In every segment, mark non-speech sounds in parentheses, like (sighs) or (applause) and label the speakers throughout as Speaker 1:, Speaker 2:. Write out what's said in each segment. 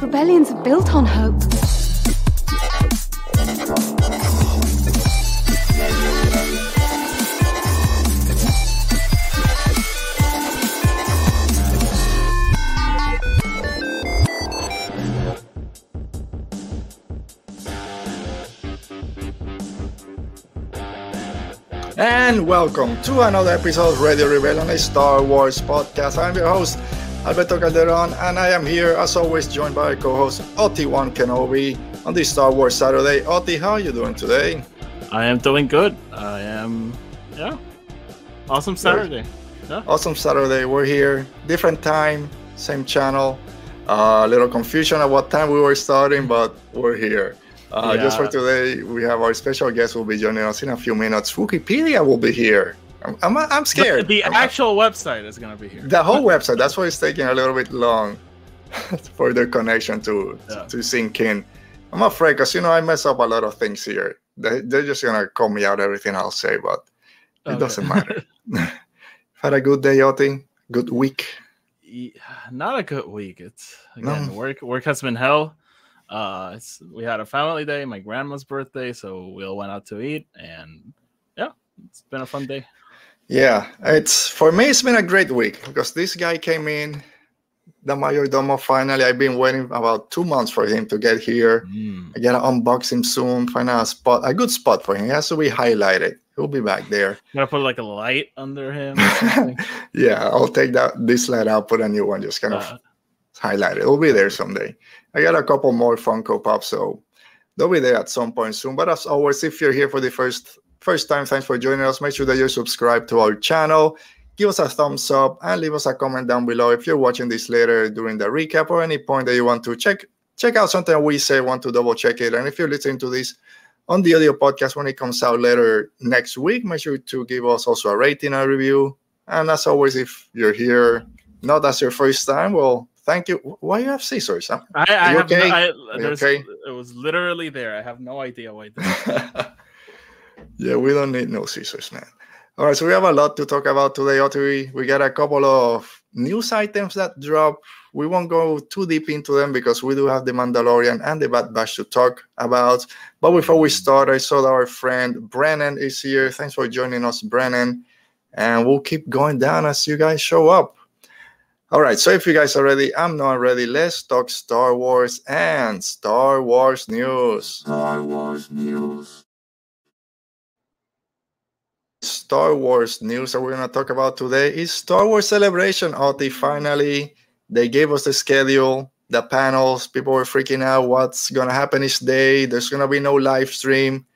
Speaker 1: Rebellions are built on hope.
Speaker 2: And welcome to another episode of Radio Rebellion, a Star Wars podcast. I'm your host, Alberto Calderon, and I am here, as always, joined by our co-host, Oti1 Kenobi, on this Star Wars Saturday. Oti, how are you doing today?
Speaker 3: I am doing good. I am, yeah. Awesome Saturday.
Speaker 2: Yeah. Awesome Saturday. We're here, different time, same channel. Uh, a little confusion at what time we were starting, but we're here. Uh, yeah. Just for today, we have our special guest will be joining us in a few minutes. Wookieepedia will be here. I'm, I'm, I'm scared.
Speaker 3: The, the actual website is going to be here.
Speaker 2: The whole website. That's why it's taking a little bit long (laughs) for their connection to, yeah. to, to sink in. I'm afraid because, you know, I mess up a lot of things here. They, they're just going to call me out everything I'll say, but it okay. doesn't matter. (laughs) (laughs) Had a good day, Oti? Good week?
Speaker 3: Yeah, not a good week. It's, again, no. work, work has been hell uh it's we had a family day my grandma's birthday so we all went out to eat and yeah it's been a fun day
Speaker 2: yeah it's for me it's been a great week because this guy came in the mayordomo finally. I've been waiting about two months for him to get here. Mm. i gotta unbox him soon find a spot a good spot for him. He has to be highlighted. He'll be back there.
Speaker 3: You (laughs) gotta put like a light under him. (laughs)
Speaker 2: Yeah i'll take that this light out put a new one just kind uh, of highlight it. It'll be there someday. I got a couple more Funko Pops, so they'll be there at some point soon. But as always, if you're here for the first first time, thanks for joining us. Make sure that you subscribe to our channel. Give us a thumbs up and leave us a comment down below if you're watching this later during the recap or any point that you want to check check out something we say, want to double check it. And if you're listening to this on the audio podcast when it comes out later next week, make sure to give us also a rating and review. And as always, if you're here, not as your first time, well, Thank you. Why you have scissors? Huh?
Speaker 3: I, I have okay? I, okay? It was literally there. I have no idea why. (laughs)
Speaker 2: yeah, we don't need no scissors, man. All right, so we have a lot to talk about today, Oti. We got a couple of news items that drop. We won't go too deep into them because we do have the Mandalorian and the Bad Batch to talk about. But before we start, I saw that our friend Brennan is here. Thanks for joining us, Brennan. And we'll keep going down as you guys show up. All right, so if you guys are ready, I'm not ready. Let's talk Star Wars and Star Wars news.
Speaker 4: Star Wars news.
Speaker 2: Star Wars news that we're going to talk about today is Star Wars Celebration. Oti, mm. finally, they gave us the schedule, the panels. People were freaking out. What's going to happen each day? There's going to be no live stream.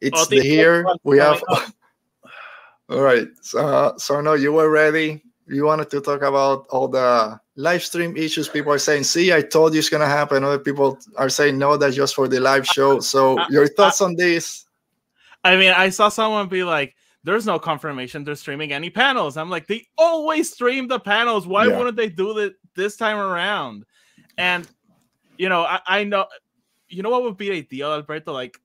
Speaker 2: It's the here. We have. (laughs) All right. So, so no, you were ready you wanted to talk about all the live stream issues. People are saying, "See, I told you it's gonna happen." Other people are saying, "No, that's just for the live show." So, (laughs) your thoughts on this?
Speaker 3: I mean, I saw someone be like, "There's no confirmation they're streaming any panels." I'm like, "They always stream the panels. Why yeah. wouldn't they do it this time around?" And you know, I, I know, you know, what would be ideal, Alberto? Like,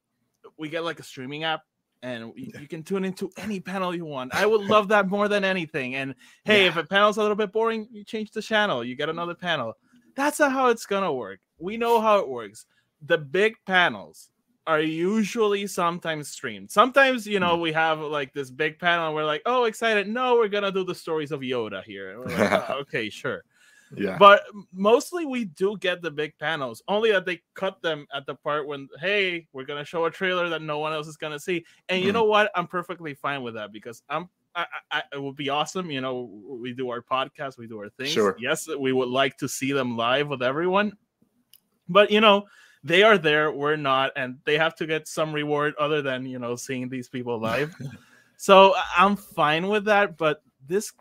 Speaker 3: we get like a streaming app and you can tune into any panel you want. I would love that more than anything. And hey, yeah. if a panel's a little bit boring, you change the channel, you get another panel. That's not how it's gonna work. We know how it works. The big panels are usually sometimes streamed. Sometimes, you know, mm. we have like this big panel and we're like, oh, excited. No, we're gonna do the stories of Yoda here. Like, oh, (laughs) okay, sure. Yeah. But mostly we do get the big panels, only that they cut them at the part when, hey, we're gonna show a trailer that no one else is gonna see. And you mm. know what? I'm perfectly fine with that because I'm I, I, it would be awesome. You know, we do our podcast, we do our things. Sure. Yes, we would like to see them live with everyone, but you know, they are there, we're not, and they have to get some reward other than you know seeing these people live. (laughs) so I'm fine with that. But this,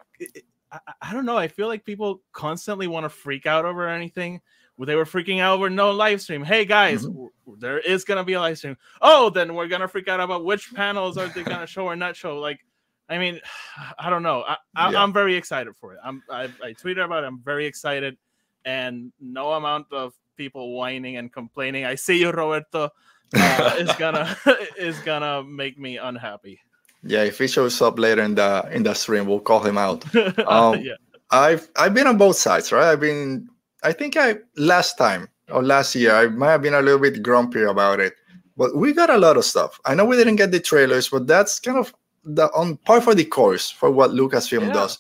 Speaker 3: I, I don't know. I feel like people constantly want to freak out over anything. They were freaking out over no live stream. Hey guys, mm-hmm. there is gonna be a live stream. Oh, then we're gonna freak out about which panels are they gonna show or not show. Like, I mean, (sighs) I don't know. I, am very excited for it. I'm I, I tweeted about it. I'm very excited, and no amount of people whining and complaining. I see you, Roberto. Uh, (laughs) is gonna (laughs) is gonna make me unhappy.
Speaker 2: Yeah, if he shows up later in the in the stream, we'll call him out. (laughs) Um, yeah. I've I've been on both sides, right? I've been I think I last time or last year. I might have been a little bit grumpy about it, but we got a lot of stuff. I know we didn't get the trailers, but that's kind of the on par for the course for what Lucasfilm yeah. does.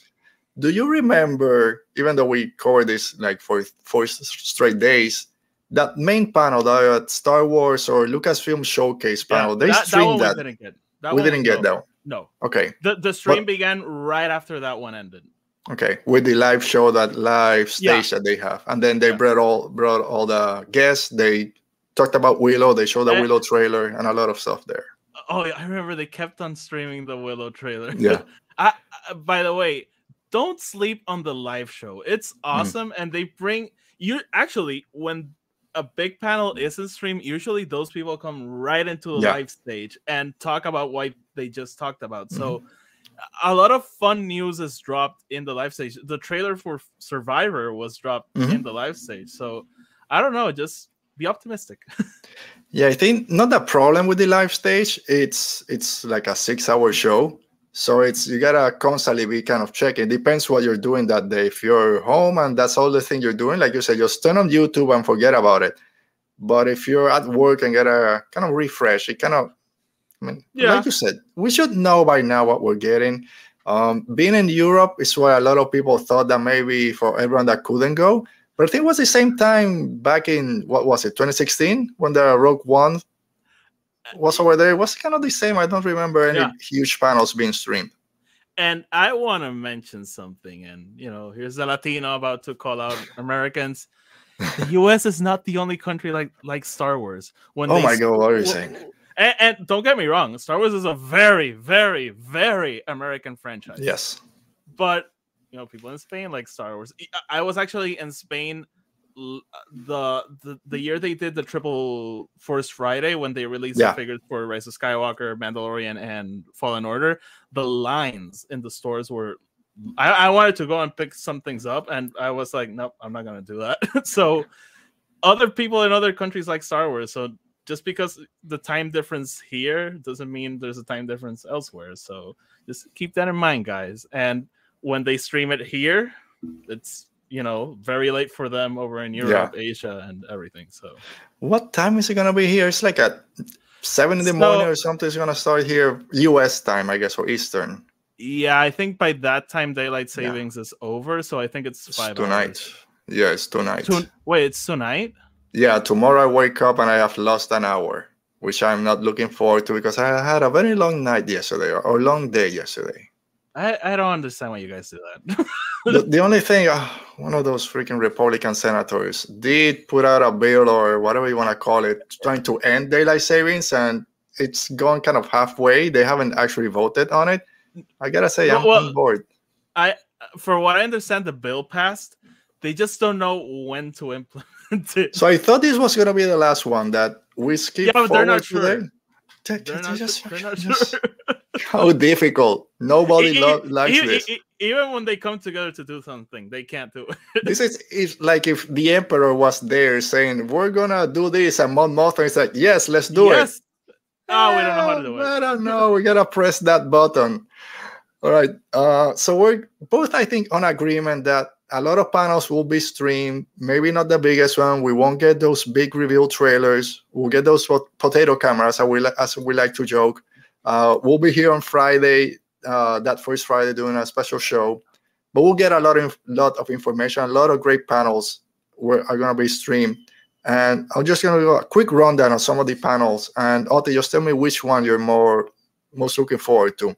Speaker 2: Do you remember, even though we covered this like for four straight days, that main panel, the uh, Star Wars or Lucasfilm Showcase panel, yeah, they that, streamed that.
Speaker 3: We didn't get.
Speaker 2: That we didn't get that.
Speaker 3: No.
Speaker 2: Okay.
Speaker 3: The the stream but, began right after that one ended.
Speaker 2: Okay, with the live show, that live stage yeah. that they have, and then they yeah. brought all brought all the guests. They talked about Willow. They showed the and, Willow trailer and a lot of stuff there.
Speaker 3: Oh, I remember they kept on streaming the Willow trailer.
Speaker 2: Yeah. (laughs)
Speaker 3: I, by the way, don't sleep on the live show. It's mm-hmm. awesome, mm. and they bring you actually when a big panel isn't streamed, usually those people come right into the yeah. live stage and talk about what they just talked about. Mm-hmm. So a lot of fun news is dropped in the live stage. The trailer for Survivor was dropped mm-hmm. in the live stage. So I don't know, just be optimistic. (laughs)
Speaker 2: yeah, I think not the problem with the live stage. It's it's like a six hour show. So it's you gotta constantly be kind of checking. It depends what you're doing that day. If you're home and that's all the thing you're doing, like you said, just turn on YouTube and forget about it. But if you're at work and get a kind of refresh, it kind of I mean, yeah. like you said, we should know by now what we're getting. Um, being in Europe is why a lot of people thought that maybe for everyone that couldn't go. But I think it was the same time back in what was it, 2016, when the Rogue One was over there. It was kind of the same. I don't remember any yeah. huge panels being streamed.
Speaker 3: And I want to mention something. And you know, here's a Latino about to call out Americans. the (laughs) U.S. is not the only country like like Star Wars.
Speaker 2: When oh my god, what are you saying?
Speaker 3: And, and, don't get me wrong, Star Wars is a very, very, very American franchise.
Speaker 2: Yes,
Speaker 3: but you know, people in Spain like Star Wars. I was actually in Spain Uh, the, the the year they did the triple force Friday when they released yeah. the figures for Rise of Skywalker, Mandalorian, and Fallen Order, the lines in the stores were. I, I wanted to go and pick some things up, and I was like, nope, I'm not gonna do that. (laughs) so, other people in other countries like Star Wars. So just because the time difference here doesn't mean there's a time difference elsewhere. So just keep that in mind, guys. And when they stream it here, it's you know, very late for them over in Europe, yeah. Asia, and everything. So,
Speaker 2: what time is it gonna be here? It's like at seven in the so, morning or something. It's gonna start here, U.S. time, I guess, or Eastern.
Speaker 3: Yeah, I think by that time daylight savings yeah. is over. So I think it's,
Speaker 2: it's
Speaker 3: five
Speaker 2: tonight.
Speaker 3: Hours.
Speaker 2: Yeah, it's tonight.
Speaker 3: To- wait, it's tonight.
Speaker 2: Yeah, tomorrow I wake up and I have lost an hour, which I'm not looking forward to because I had a very long night yesterday or long day yesterday.
Speaker 3: I, I don't understand why you guys do that. (laughs) (laughs)
Speaker 2: the, the, only thing, uh, one of those freaking Republican senators did put out a bill or whatever you want to call it, trying to end daylight savings, and it's gone kind of halfway. They haven't actually voted on it. I gotta say, I'm well, on board.
Speaker 3: I, for what I understand, the bill passed. They just don't know when to implement (laughs) it.
Speaker 2: So I thought this was gonna be the last one that we skip yeah, but they're not sure. Today.
Speaker 3: They're not, just, they're not sure. (laughs)
Speaker 2: How difficult. Nobody lo- likes even, this.
Speaker 3: Even when they come together to do something, they can't do it.
Speaker 2: this is, (laughs) is like if the emperor was there saying, We're gonna do this, and Mon Mothma is like, Yes, let's do yes. it.
Speaker 3: Oh, we don't know how to do it. I
Speaker 2: don't know. We gotta press that button. All right. Uh, so we're both, I think, on agreement that a lot of panels will be streamed. Maybe not the biggest one. We won't get those big reveal trailers. We'll get those potato cameras, as we, as we like to joke. Uh, we'll be here on Friday, uh, that first Friday, doing a special show. But we'll get a lot of lot of information, a lot of great panels were, are going to be streamed. And I'm just going to do a quick rundown on some of the panels. And Otto, just tell me which one you're more most looking forward to.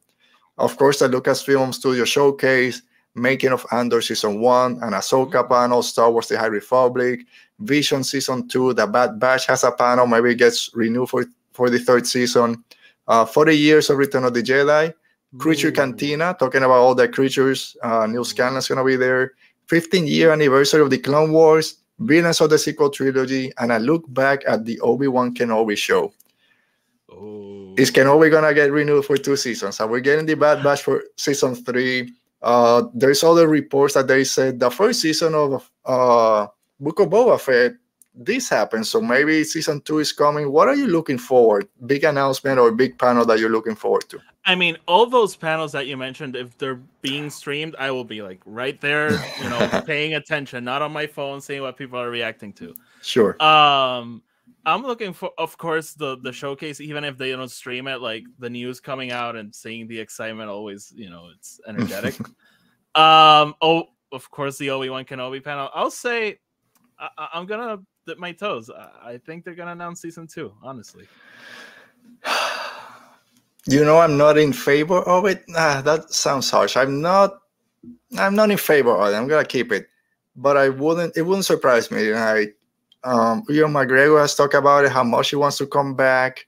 Speaker 2: Of course, the Lucasfilm Studio Showcase, Making of Andor Season 1, and Ahsoka mm-hmm. panel, Star Wars The High Republic, Vision Season 2, The Bad Batch has a panel, maybe it gets renewed for, for the third season uh, 40 years of Return of the Jedi, Creature Ooh. Cantina, talking about all the creatures. Uh, Neal Scanlan's going to be there. 15 year anniversary of the Clone Wars, villains of the sequel trilogy, and a look back at the Obi Wan Kenobi show. Oh. Is Kenobi going to get renewed for two seasons? Are we getting the Bad Batch for season three? Uh, there's other reports that they said the first season of uh, Book of Boba Fett this happens. So maybe season two is coming. What are you looking forward? Big announcement or big panel that you're looking forward to?
Speaker 3: I mean, all those panels that you mentioned, if they're being streamed, I will be like right there, you know, (laughs) paying attention, not on my phone, seeing what people are reacting to.
Speaker 2: Sure.
Speaker 3: Um, I'm looking for, of course, the the showcase. Even if they don't stream it, like the news coming out and seeing the excitement, always, you know, it's energetic. (laughs) um, oh, of course, the Obi Wan Kenobi panel. I'll say, I, am gonna dip my toes. I, I think they're gonna announce season two. Honestly. (sighs)
Speaker 2: You know, I'm not in favor of it. Ah, that sounds harsh. I'm not. I'm not in favor of it. I'm gonna keep it, but I wouldn't. It wouldn't surprise me. Like, um, Ewan McGregor has talked about it, how much he wants to come back.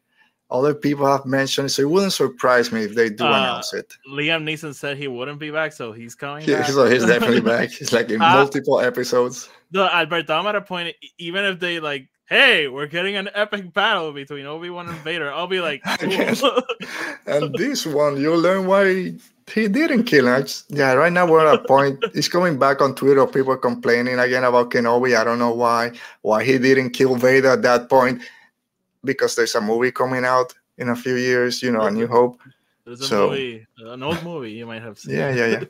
Speaker 2: Other people have mentioned, it, so it wouldn't surprise me if they do uh, announce it.
Speaker 3: Liam Neeson said he wouldn't be back, so he's coming.
Speaker 2: Yeah, so he's definitely (laughs) back. He's like in uh, multiple episodes.
Speaker 3: The Alberto, I'm at a point. Even if they like hey, we're getting an epic battle between Obi Wan and Vader. I'll be like, (laughs) cool. (laughs)
Speaker 2: and this one, you'll learn why he didn't kill him. Just, yeah, right now we're at a point. It's coming back on Twitter. People complaining again about Kenobi. I don't know why. Why he didn't kill Vader at that point? Because there's a movie coming out in a few years. You know, A New Hope.
Speaker 3: There's a so, movie, an old movie you might have seen.
Speaker 2: Yeah, yeah, yeah.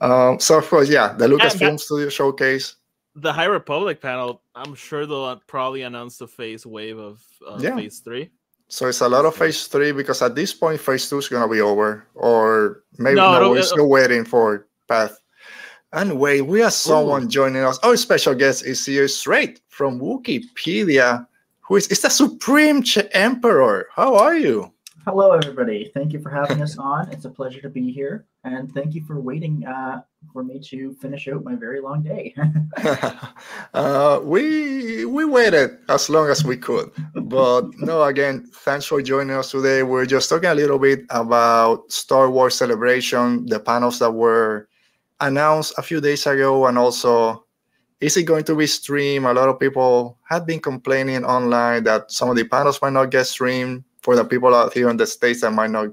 Speaker 2: um, so of course, yeah, the Lucasfilm Studio Showcase
Speaker 3: the High Republic panel, I'm sure they'll probably announce the phase wave of uh, yeah. phase three.
Speaker 2: So it's a lot of phase three because at this point, phase two is gonna be over, or maybe no, no we're still waiting for path. And wait, we have someone Ooh. joining us. Our special guest is here straight from Wookieepedia, who is, is the Supreme Emperor. How are you?
Speaker 5: Hello, everybody. Thank you for having us on. It's a pleasure to be here, and thank you for waiting uh, for me to finish out my very long day. (laughs) (laughs)
Speaker 2: uh, we we waited as long as we could, but (laughs) no. Again, thanks for joining us today. We're just talking a little bit about Star Wars Celebration, the panels that were announced a few days ago, and also is it going to be streamed? A lot of people had been complaining online that some of the panels might not get streamed for the people out here in the states that might not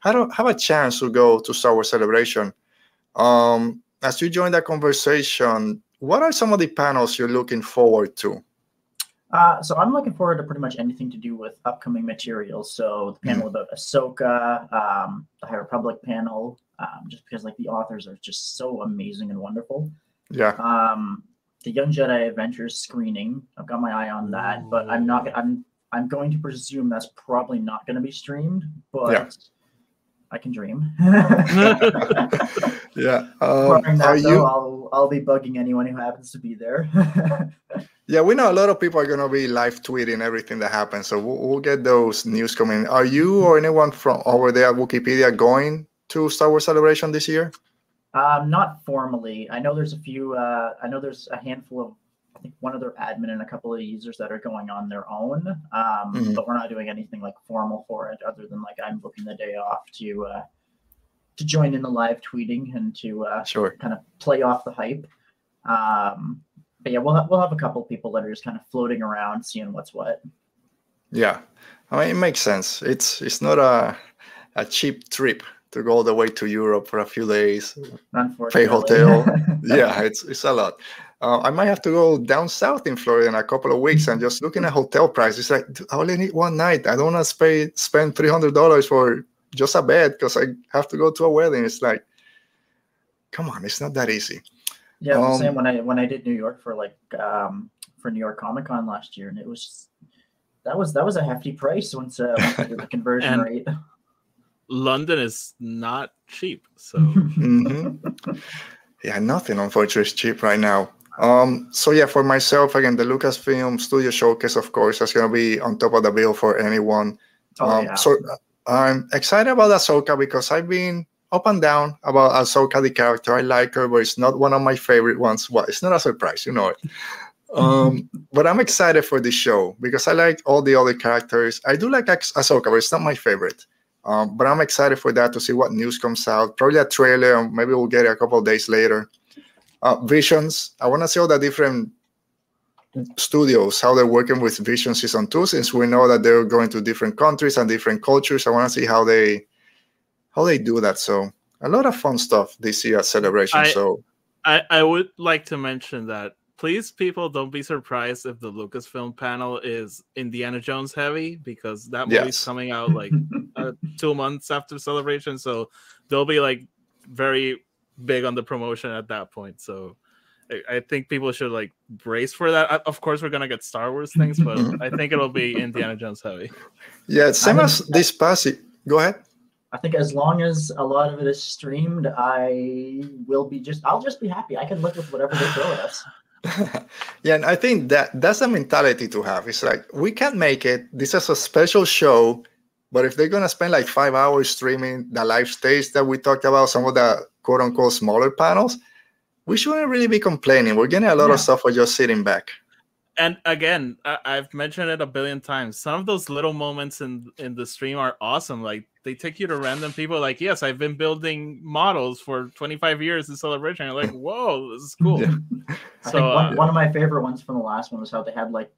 Speaker 2: have, have a chance to go to Star Wars Celebration. Um, as you join that conversation, what are some of the panels you're looking forward to?
Speaker 5: Uh, so I'm looking forward to pretty much anything to do with upcoming materials. So the panel mm. about Ahsoka, um, the High Republic panel, um, just because like the authors are just so amazing and wonderful.
Speaker 2: Yeah.
Speaker 5: Um, the Young Jedi Adventures screening, I've got my eye on that, but I'm not. I'm I'm going to presume that's probably not going to be streamed, but yeah. I can dream. (laughs)
Speaker 2: yeah. Um,
Speaker 5: that, are though, you... I'll, I'll be bugging anyone who happens to be there. (laughs)
Speaker 2: yeah, we know a lot of people are going to be live tweeting everything that happens. So we'll, we'll, get those news coming. Are you or anyone from over there at Wookieepedia going to Star Wars Celebration this year?
Speaker 5: Um, not formally. I know there's a few. Uh, I know there's a handful of I think one other admin and a couple of users that are going on their own. Um, mm-hmm. But we're not doing anything like formal for it, other than like I'm booking the day off to uh, to join in the live tweeting and to uh,
Speaker 2: sure.
Speaker 5: kind of play off the hype. Um, but yeah, we'll have, we'll have a couple people that are just kind of floating around, seeing what's what.
Speaker 2: Yeah, I mean it makes sense. It's it's not a a cheap trip to go all the way to Europe for a few days, pay hotel. (laughs) yeah, it's it's a lot uh, I might have to go down south in Florida in a couple of weeks and just looking at hotel prices. Like I only need one night. I don't want to pay spend three hundred dollars for just a bed because I have to go to a wedding. It's like, come on, it's not that easy.
Speaker 5: Yeah, um, same when I when I did New York for like um, for New York Comic Con last year, and it was that was that was a hefty price once, uh, once the (laughs) conversion rate.
Speaker 3: London is not cheap, so. (laughs)
Speaker 2: mm-hmm. Yeah, nothing unfortunately is cheap right now. Um, so yeah, for myself, again, the Lucasfilm Studio Showcase, of course, is going to be on top of the bill for anyone. Oh, um, yeah. So I'm excited about Ahsoka because I've been up and down about Ahsoka, the character. I like her, but it's not one of my favorite ones. Well, it's not a surprise, you know it. (laughs) Um, but I'm excited for this show because I like all the other characters. I do like Ahsoka, but it's not my favorite. Um, but I'm excited for that to see what news comes out. Probably a trailer, maybe we'll get it a couple days later uh, visions. I want to see all the different studios how they're working with Vision Season Two, since we know that they're going to different countries and different cultures. I want to see how they how they do that. So a lot of fun stuff this year at Celebration. I, so
Speaker 3: I, I would like to mention that please, people, don't be surprised if the Lucasfilm panel is Indiana Jones heavy because that movie's yes. coming out like uh, two months after Celebration, so they'll be like very big on the promotion at that point. So I, I think people should like brace for that. Uh, of course, we're gonna get Star Wars things, but I think it'll be Indiana Jones heavy.
Speaker 2: Yeah, same as this passage. Go ahead.
Speaker 5: I think as long as a lot of it is streamed, I will be just I'll just be happy. I can live with whatever they throw at us. (laughs) (laughs)
Speaker 2: yeah, and I think that that's a mentality to have. It's like we can make it. This is a special show, but if they're gonna spend like five hours streaming the live stage that we talked about, some of the quote unquote smaller panels, we shouldn't really be complaining. We're getting a lot yeah. of stuff for just sitting back.
Speaker 3: And again, I- have mentioned it a billion times. Some of those little moments in in the stream are awesome. Like they take you to random people. Like, yes, I've been building models for 25 years in celebration. You're like, whoa, this is cool. (laughs) Yeah.
Speaker 5: So one, uh, one of my favorite ones from the last one was how they had like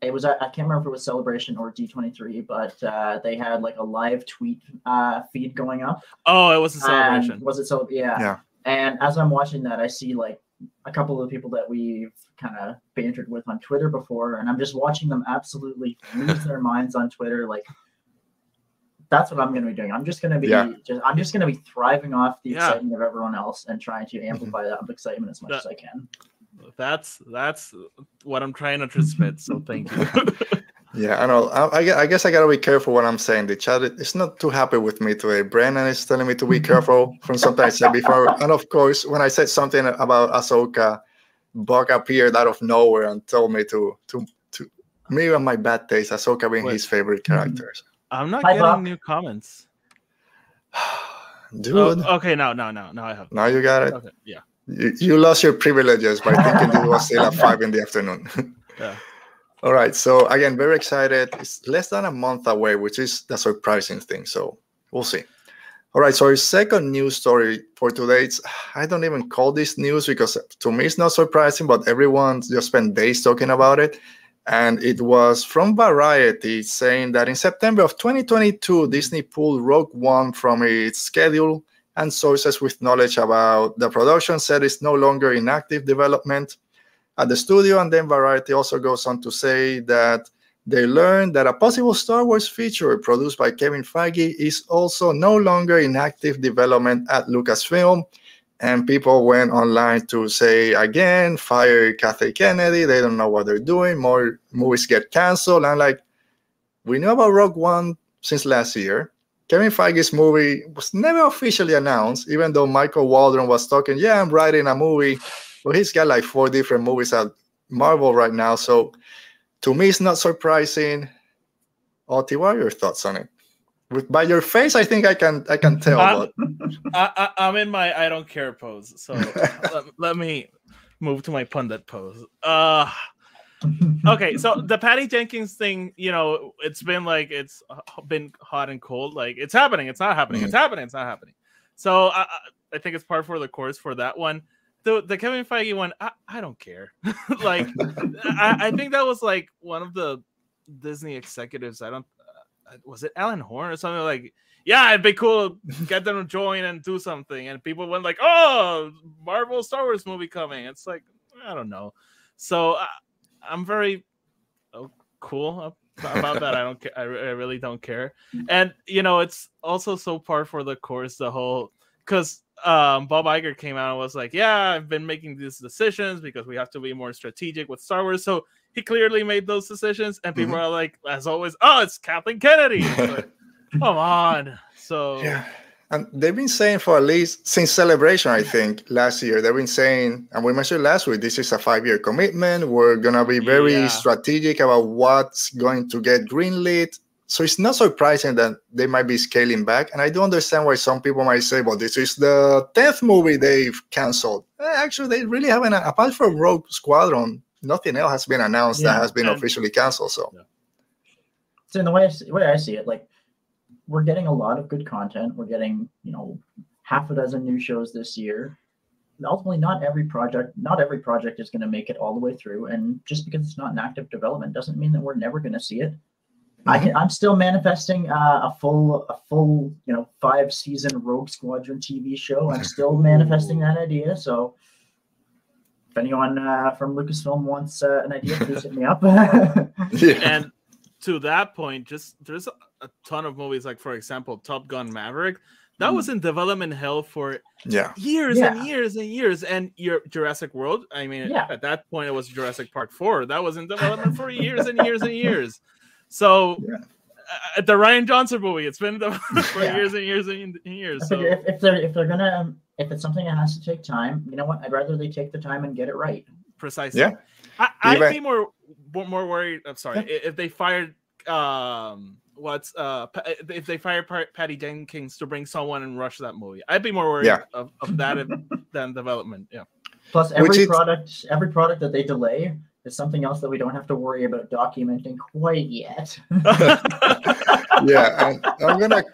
Speaker 5: it was I can't remember if it was celebration or D23, but uh, they had like a live tweet uh, feed going up.
Speaker 3: Oh, it was a celebration.
Speaker 5: And was it so? Yeah. Yeah. And as I'm watching that, I see like a couple of the people that we've kind of bantered with on Twitter before, and I'm just watching them absolutely lose their minds on Twitter. Like that's what I'm going to be doing. I'm just going to be yeah. just I'm just going to be thriving off the yeah. excitement of everyone else and trying to mm-hmm. amplify that excitement as much that, as I can.
Speaker 3: That's that's what I'm trying to transmit. So thank you. (laughs)
Speaker 2: Yeah, I know. I, I, guess I gotta be careful what I'm saying. The chat is not too happy with me today. Brennan is telling me to be careful from something I said before. (laughs) And of course, when I said something about Ahsoka, Buck appeared out of nowhere and told me to to to me and my bad taste, Ahsoka being Wait. his favorite characters.
Speaker 3: I'm not Hi, getting Buck. new comments. (sighs)
Speaker 2: Dude.
Speaker 3: Oh, okay, no, no, no, no, I have.
Speaker 2: Now you got it.
Speaker 3: Okay, yeah.
Speaker 2: You, you lost your privileges by thinking it was still at (laughs) five in the afternoon.
Speaker 3: yeah. (laughs)
Speaker 2: All right. So again, very excited. It's less than a month away, which is the surprising thing. So we'll see. All right. So our second news story for today, it's, I don't even call this news because to me it's not surprising, but everyone just spent days talking about it. And it was from Variety saying that in September of 2022, Disney pulled Rogue One from its schedule and sources with knowledge about the production said it's no longer in active development at the studio. And then Variety also goes on to say that they learned that a possible Star Wars feature produced by Kevin Feige is also no longer in active development at Lucasfilm. And people went online to say again, fire Kathy Kennedy. They don't know what they're doing. More movies get canceled. And like, we knew about Rogue One since last year. Kevin Feige's movie was never officially announced, even though Michael Waldron was talking, yeah, I'm writing a movie But he's got like four different movies at Marvel right now. So to me, it's not surprising. Oti, what are your thoughts on it? With, by your face, I think I can I can tell.
Speaker 3: I'm, (laughs) I, am in my I don't care pose. So (laughs) let, let, me move to my pundit pose. Uh (laughs) okay, so the Patty Jenkins thing, you know, it's been like it's been hot and cold. Like it's happening, it's not happening, it's mm. happening, it's not happening. So I, I think it's part for the course for that one the the Kevin Feige one, I, I don't care. (laughs) like, I, I, think that was like one of the Disney executives. I don't. Uh, was it Alan Horn or something like? Yeah, it'd be cool to get them to join and do something. And people went like, "Oh, Marvel Star Wars movie coming." It's like I don't know. So I'm very oh, cool about that. I don't care. I, I really don't care. And you know, it's also so par for the course. The whole because um, Bob Iger came out and was like, "Yeah, I've been making these decisions because we have to be more strategic with Star Wars." So he clearly made those decisions, and people mm-hmm. are like, as always, "Oh, it's Kathleen Kennedy." Like, (laughs) Come on. So
Speaker 2: yeah, and they've been saying for at least since celebration, I think last year they've been saying, and we mentioned last week, this is a five-year commitment. We're gonna be very yeah. strategic about what's going to get greenlit so it's not surprising that they might be scaling back. And I do understand why some people might say, well, this is the 10th movie they've canceled. Eh, actually, they really haven't, apart from Rogue Squadron, nothing else has been announced yeah, that has been officially canceled. So, yeah.
Speaker 5: so in the way I, see, way I see it, like we're getting a lot of good content. We're getting, you know, half a dozen new shows this year. Ultimately, not every project, not every project is going to make it all the way through. And just because it's not in active development doesn't mean that we're never going to see it. I can, I'm still manifesting uh, a full, a full, you know, five season Rogue Squadron TV show. I'm still manifesting that idea. So if anyone uh, from Lucasfilm wants uh, an idea, please hit me up.
Speaker 2: yeah. (laughs)
Speaker 3: And to that point, just there's a, a ton of movies, like for example, Top Gun Maverick, that was in development hell for
Speaker 2: yeah.
Speaker 3: years
Speaker 5: Yeah.
Speaker 3: and years and years. And your Jurassic World, I mean,
Speaker 5: Yeah.
Speaker 3: at that point it was Jurassic Park Four. That was in (laughs) development for years and years and years. So
Speaker 2: Yeah.
Speaker 3: uh, the Rian Johnson movie, it's been (laughs) for
Speaker 5: Yeah.
Speaker 3: years and years and years. So
Speaker 5: if, if they're if they're gonna um, if it's something that has to take time, you know what? I'd rather they take the time and get it right.
Speaker 3: precisely.
Speaker 2: Yeah.
Speaker 3: I, I'd
Speaker 2: Even-
Speaker 3: be more more more worried. I'm sorry if they fired um what's uh if they fired Patty Jenkins to bring someone and rush that movie. I'd be more worried
Speaker 2: Yeah.
Speaker 3: of, of that than development. Yeah.
Speaker 5: Plus,
Speaker 2: Which
Speaker 5: every
Speaker 2: is-
Speaker 5: product every product that they delay is something else that we don't have to worry about documenting quite yet. (laughs)
Speaker 2: yeah, and I'm gonna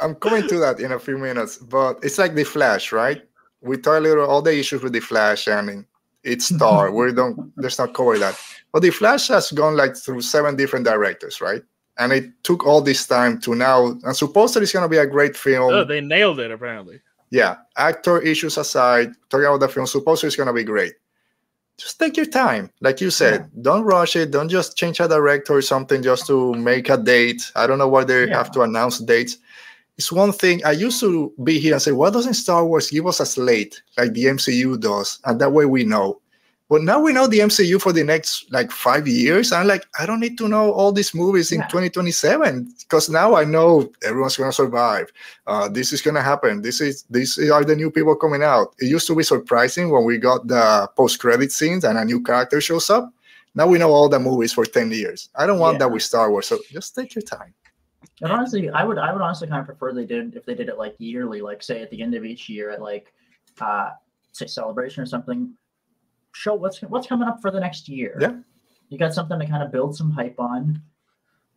Speaker 2: I'm coming to that in a few minutes, but it's like the Flash, right? We talk a little all the issues with the Flash and its star. we don't let's not cover that. But the Flash has gone like through seven different directors, right? And it took all this time to now and supposedly it's gonna be a great film.
Speaker 3: oh, they nailed it apparently.
Speaker 2: yeah, actor issues aside, talking about the film, supposedly it's gonna be great. Just take your time, like you said. Don't rush it. Don't just change a director or something just to make a date. I don't know why they
Speaker 5: Yeah.
Speaker 2: have to announce dates. It's one thing. I used to be here and say, "Why doesn't Star Wars give us a slate like the MCU does?" And that way we know. But now we know the MCU for the next like five years. I'm like, I don't need to know all these movies in
Speaker 5: Yeah.
Speaker 2: 2027 because now I know everyone's gonna survive uh, this is gonna happen. This is these are the new people coming out. It used to be surprising when we got the post credit scenes and a new character shows up. Now we know all the movies for ten years. I don't want that with Star Wars. So just take your time.
Speaker 5: And honestly, I would I would honestly kind of prefer they did if they did it like yearly, like say at the end of each year at like uh say celebration or something. Show what's what's coming up for the next year.
Speaker 2: Yeah.
Speaker 5: You got something to kind of build some hype on,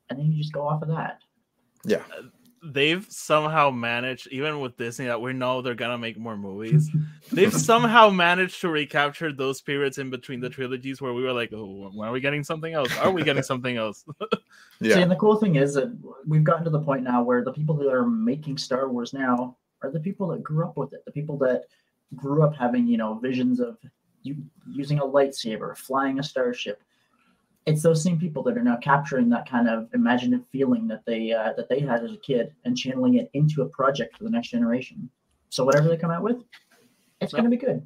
Speaker 5: and then you just go off of that.
Speaker 2: Yeah,
Speaker 3: They've somehow managed, even with Disney, that we know they're gonna make more movies. (laughs) They've somehow managed to recapture those periods in between the trilogies where we were like, "Oh, when are we getting something else? Are we getting something else?" (laughs)
Speaker 5: See,
Speaker 2: yeah,
Speaker 5: and the cool thing is that we've gotten to the point now where the people that are making Star Wars now are the people that grew up with it, the people that grew up having, you know, visions of you using a lightsaber, flying a starship. It's those same people that are now capturing that kind of imaginative feeling that they uh, that they had as a kid and channeling it into a project for the next generation. So whatever they come out with, it's going to be good.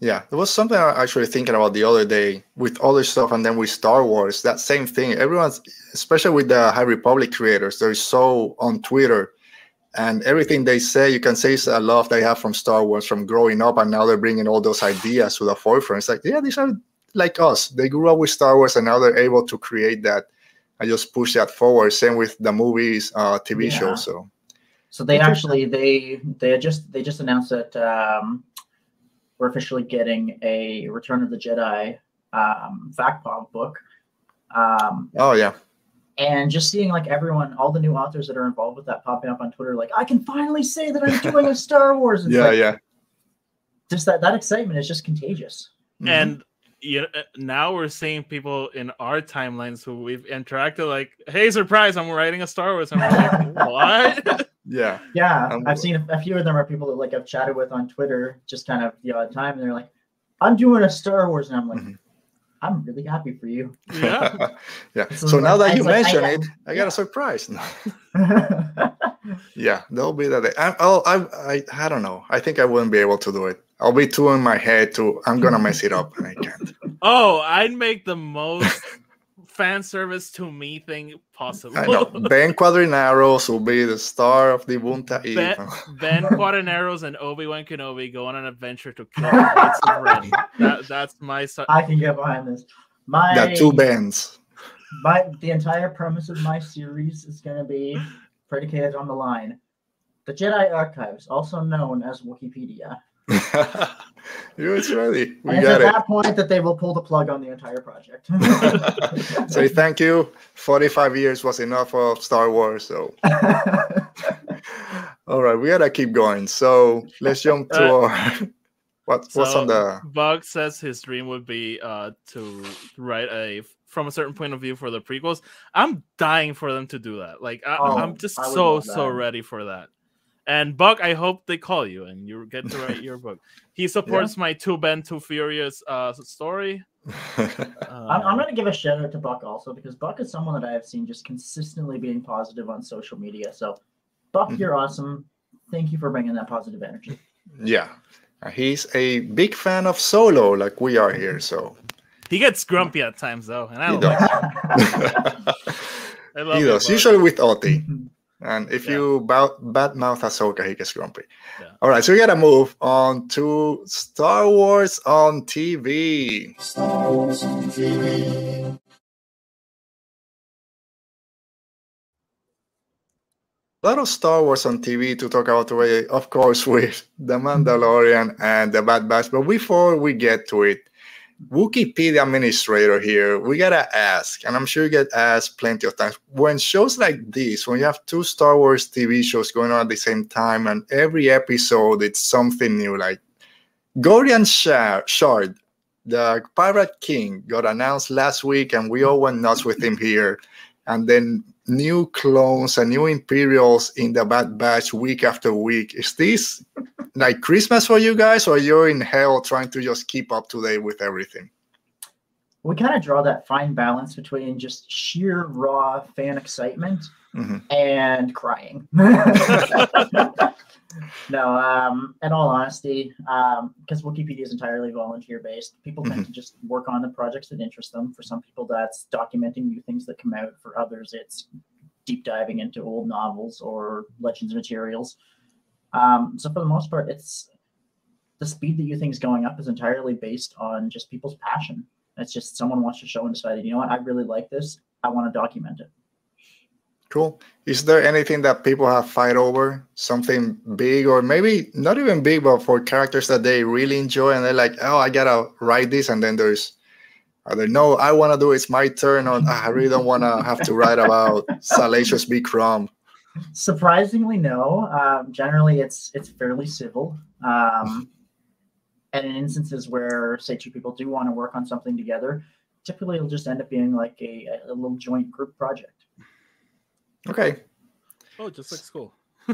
Speaker 2: yeah. There was something I actually thinking about the other day with other stuff, and then with Star Wars. That same thing. Everyone's, especially with the High Republic creators, they're so on Twitter. And everything they say, you can say it's a love they have from Star Wars from growing up, and now they're bringing all those ideas to the forefront. It's like, yeah, these are like us. They grew up with Star Wars, and now they're able to create that and just push that forward. Same with the movies, uh, TV
Speaker 5: Yeah.
Speaker 2: shows. So
Speaker 5: So they actually they they just they just announced that um, we're officially getting a Return of the Jedi um, fact pop book, um,
Speaker 2: oh yeah,
Speaker 5: and just seeing like everyone, all the new authors that are involved with that popping up on Twitter, like I can finally say that I'm doing a (laughs) Star Wars. It's
Speaker 2: yeah,
Speaker 5: like,
Speaker 2: yeah.
Speaker 5: Just that that excitement is just contagious.
Speaker 2: Mhm.
Speaker 3: and you know, now we're seeing people in our timelines who we've interacted like, "Hey, surprise! I'm writing a Star Wars." And we're like, (laughs) "What?"
Speaker 2: yeah,
Speaker 5: Yeah,
Speaker 2: Um,
Speaker 5: I've seen a, a few of them are people that like I've chatted with on Twitter, just kind of the odd time, and they're like, "I'm doing a Star Wars," and I'm like,
Speaker 2: Mhm.
Speaker 5: "I'm really happy for you."
Speaker 3: yeah, (laughs)
Speaker 2: yeah.
Speaker 5: So
Speaker 2: So now
Speaker 5: like-
Speaker 2: that you
Speaker 5: like,
Speaker 2: mention it, I got
Speaker 5: yeah.
Speaker 2: a surprise. (laughs) yeah, that'll be that day. I, I'll, I, I, I don't know. I think I wouldn't be able to do it. I'll be too in my head to. I'm gonna mess it up, and I can't. (laughs)
Speaker 3: Oh, I'd make the most fan service to me thing possible.
Speaker 2: I know. Ben Quadinaros will be the star of the Boonta Eve.
Speaker 3: Ben, ben Quadinaros and Obi Wan Kenobi go on an adventure to kill the Knights of Ren. That, that's my su-
Speaker 5: I can get behind this. My
Speaker 2: the two Bens.
Speaker 5: my the entire premise of my series is going to be predicated on the line: the Jedi Archives, also known as Wookieepedia. (laughs)
Speaker 2: you it's ready. We
Speaker 5: and it's
Speaker 2: got
Speaker 5: at
Speaker 2: it.
Speaker 5: that point that they will pull the plug on the entire project. (laughs)
Speaker 2: Say thank you. 45 years was enough of Star Wars. So, (laughs) all right, we gotta keep going. So let's jump to
Speaker 3: Uh,
Speaker 2: our. What, what's on the.
Speaker 3: Buck says his dream would be uh, to write a from a certain point of view for the prequels. I'm dying for them to do that. Like I,
Speaker 5: Oh,
Speaker 3: I'm just
Speaker 5: I
Speaker 3: so so ready for that. And Buck, I hope they call you and you get to write your book. He (laughs) supports yeah. my Too Ben Too Furious uh, story. (laughs)
Speaker 5: uh, I'm, I'm going to give a shout out to Buck also because Buck is someone that I have seen just consistently being positive on social media. So, Buck, mm-hmm. you're awesome. Thank you for bringing that positive energy.
Speaker 2: Yeah, he's a big fan of solo, like we are here. So
Speaker 3: he gets grumpy at times, though, and I he does. (laughs)
Speaker 2: I love he does. Usually with Oti. And if yeah. you bad mouth Ahsoka, he gets grumpy. Yeah. All right, so we gotta move on to Star Wars on TV. Star Wars on TV. A lot of Star Wars on TV to talk about today, of course, (laughs) with The (laughs) Mandalorian and The Bad Batch. But before we get to it, Wookieepedia administrator here, we gotta ask, and I'm sure you get asked plenty of times. When shows like this, when you have two Star Wars TV shows going on at the same time, and every episode it's something new, like Gorian Shard, the Pirate King, got announced last week, and we all went nuts with him here. And then new clones and new Imperials in the Bad Batch week after week. Is this like Christmas for you guys, or you're in hell trying to just keep up to date with everything?
Speaker 5: We kind of draw that fine balance between just sheer raw fan excitement mm-hmm. and crying. (laughs) (laughs) no, um, in all honesty, because um, Wookieepedia is entirely volunteer based, people tend mm-hmm. to just work on the projects that interest them. For some people, that's documenting new things that come out. For others, it's deep diving into old novels or legends materials. Um, so for the most part, it's the speed that you think is going up is entirely based on just people's passion. It's just someone wants to show and decided, you know what, I really like this. I want to document it.
Speaker 2: Cool. Is there anything that people have fight over? Something big, or maybe not even big, but for characters that they really enjoy, and they're like, "Oh, I gotta write this," and then there's either no, I want to do it's my turn, or ah, I really don't want to have to write about Salacious B. Crumb.
Speaker 5: Surprisingly, no. Um, generally, it's it's fairly civil. Um, and in instances where, say, two people do want to work on something together, typically it'll just end up being like a, a little joint group project.
Speaker 2: Okay.
Speaker 3: Oh, just like school. (laughs)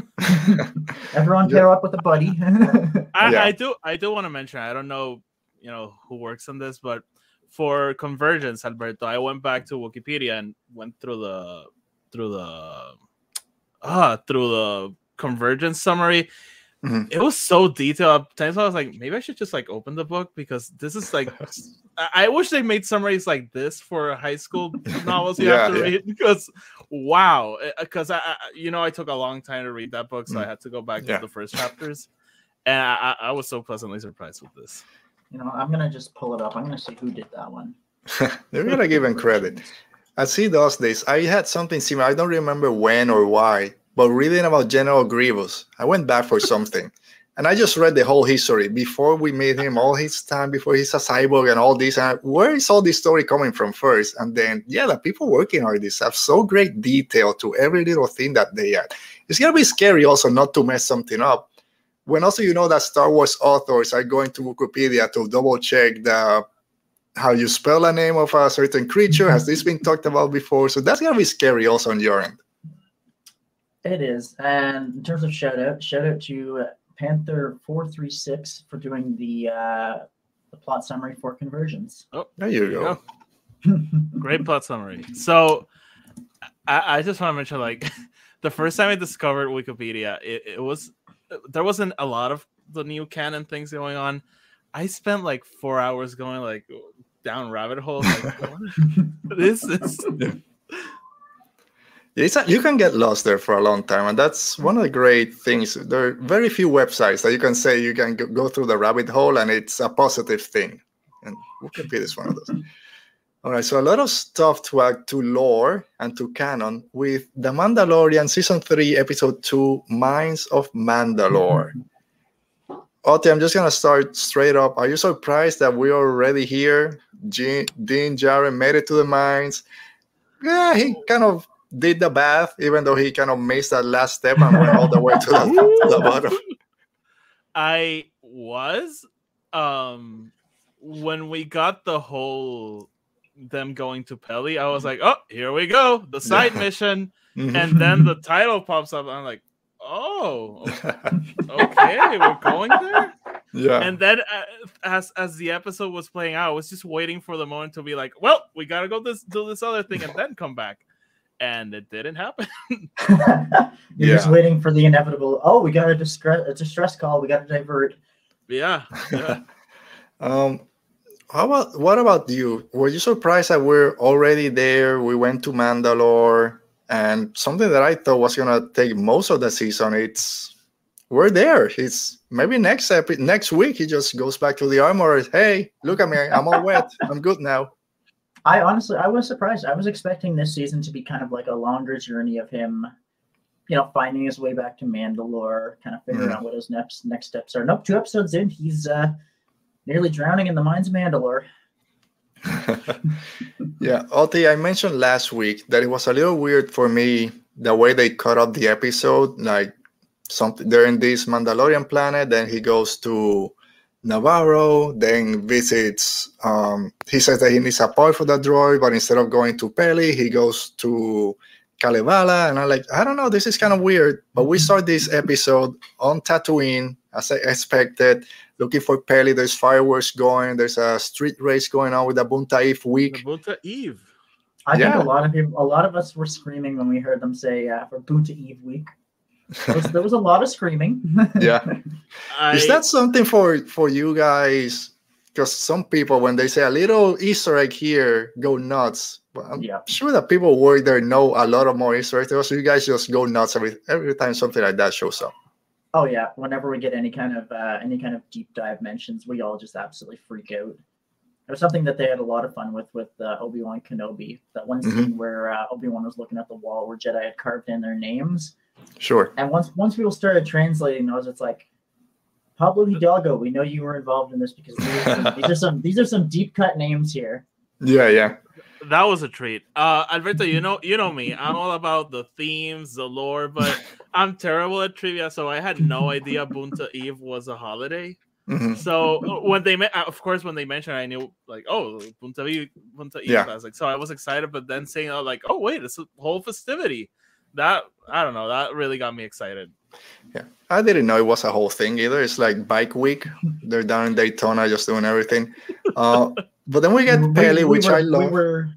Speaker 5: Everyone pair up with a buddy. (laughs)
Speaker 3: I, yeah. I do. I do want to mention. I don't know, you know, who works on this, but for convergence, Alberto, I went back to Wookieepedia and went through the through the uh through the convergence summary Mm-hmm. It was so detailed. Times I was like, maybe I should just like open the book because this is like, (laughs) I wish they made summaries like this for high school (laughs) novels you yeah, have to yeah. read (laughs) because, wow, because eh, I, I, you know, I took a long time to read that book, so mm-hmm. I had to go back yeah. to the first chapters, and I, I was so pleasantly surprised with this.
Speaker 5: You know, I'm gonna just pull it up. I'm gonna see who did that one.
Speaker 2: They're gonna give him credit. I see those days. I had something similar. I don't remember when or why, but reading about General Grievous, I went back for something. And I just read the whole history before we meet him, all his time before he's a cyborg and all this. And where is all this story coming from first? And then, yeah, the people working on this have so great detail to every little thing that they add. It's gonna be scary also not to mess something up. When also you know that Star Wars authors are going to Wookieepedia to double check the how you spell a name of a certain creature. Has this been talked about before? So that's gonna be scary also on your end.
Speaker 5: It is. And in terms of shout out, shout out to Panther four three six for doing the uh, the plot summary for Convergence.
Speaker 2: Oh, there you go.
Speaker 3: Great plot summary. So I, I just want to mention like (laughs) the first time I discovered Wookieepedia, it, it was there wasn't a lot of the new canon things going on. I spent like four hours going like down rabbit holes. Like, (laughs) this (laughs) is
Speaker 2: a, you can get lost there for a long time, and that's hmm. one of the great things. There are very few websites that you can say you can go through the rabbit hole, and it's a positive thing. And Wookieepedia is one of those. (laughs) All right, so a lot of stuff to add to lore and to canon with The Mandalorian Season 3, Episode 2, Mines of Mandalore. (laughs) Oti, I'm just going to start straight up. Are you surprised that we're already here? Din Djarin made it to the mines. Yeah, he kind of did the bath, even though he kind of missed that last step and went all the way to the, to (laughs) the bottom.
Speaker 3: I was um when we got the whole them going to Peli, I was like, oh, here we go, the side yeah. mission. Mm-hmm. And then the title pops up. I'm like, oh, oh, okay, we're going there.
Speaker 2: Yeah.
Speaker 3: And then uh, as as the episode was playing out, I was just waiting for the moment to be like, well, we gotta go this do this other thing and then come back. And it didn't happen. (laughs) (laughs)
Speaker 5: You're
Speaker 2: Yeah.
Speaker 5: just waiting for the inevitable. Oh, we got a distress a distress call. We got to divert.
Speaker 3: yeah. yeah. (laughs)
Speaker 2: Um, how about what about you? Were you surprised that we're already there? We went to Mandalore, and something that I thought was gonna take most of the season. It's we're there. It's maybe next epi- next week he just goes back to the armor. Hey, look at me, I'm all wet. I'm good now.
Speaker 5: I honestly, I was surprised. I was expecting this season to be kind of like a longer journey of him, you know, finding his way back to Mandalore, kind of figuring
Speaker 2: Mhm.
Speaker 5: out what his next next steps are. Nope, two episodes in, he's uh nearly drowning in the mines of Mandalore. (laughs)
Speaker 2: yeah, Oti, I mentioned last week that it was a little weird for me the way they cut up the episode. Like something they're in this Mandalorian planet, then he goes to Nevarro, then visits. Um, he says that he needs a part for the droid, but instead of going to Peli, he goes to Kalevala, and I'm like, I don't know, this is kind of weird. But we start this episode on Tatooine, as I expected, looking for Peli. There's fireworks going. There's a street race going on with the Boonta Eve week.
Speaker 3: Nabunta Eve.
Speaker 5: I
Speaker 2: Yeah.
Speaker 5: think a lot of people, a lot of us were screaming when we heard them say uh, for Boonta Eve week. There was, there was a lot of screaming. (laughs)
Speaker 2: Yeah.
Speaker 3: I,
Speaker 2: Is that something for for you guys? Because some people, when they say a little Easter egg here, go nuts. But I'm
Speaker 5: Yeah.
Speaker 2: sure that people work there know a lot of more Easter eggs. So you guys just go nuts every every time something like that shows up.
Speaker 5: Oh yeah, whenever we get any kind of uh, any kind of deep dive mentions, we all just absolutely freak out. It was something that they had a lot of fun with with uh, Obi Wan Kenobi. That one
Speaker 2: Mhm.
Speaker 5: scene where uh, Obi Wan was looking at the wall where Jedi had carved in their names,
Speaker 2: Sure.
Speaker 5: and once once people started translating those, it's like Pablo Hidalgo. We know you were involved in this because these are some, these are some these are some deep cut names here.
Speaker 2: Yeah, yeah.
Speaker 3: that was a treat. Uh Alberto, you know you know me. I'm all about the themes, the lore, but I'm terrible at trivia, so I had no idea Boonta Eve was a holiday.
Speaker 2: Mhm.
Speaker 3: So uh, when they met, of course, when they mentioned, it, I knew like, oh, Boonta Eve, Boonta Eve.
Speaker 2: Yeah.
Speaker 3: I was like, so I was excited, but then saying, oh, like, oh wait, it's a whole festivity. That I don't know, that really got me excited.
Speaker 2: Yeah, I didn't know it was a whole thing either. It's like bike week. They're down in Daytona just doing everything. Uh, (laughs) but then we get
Speaker 5: We-
Speaker 2: Peli,
Speaker 5: we
Speaker 2: which
Speaker 5: were-
Speaker 2: I love.
Speaker 5: We were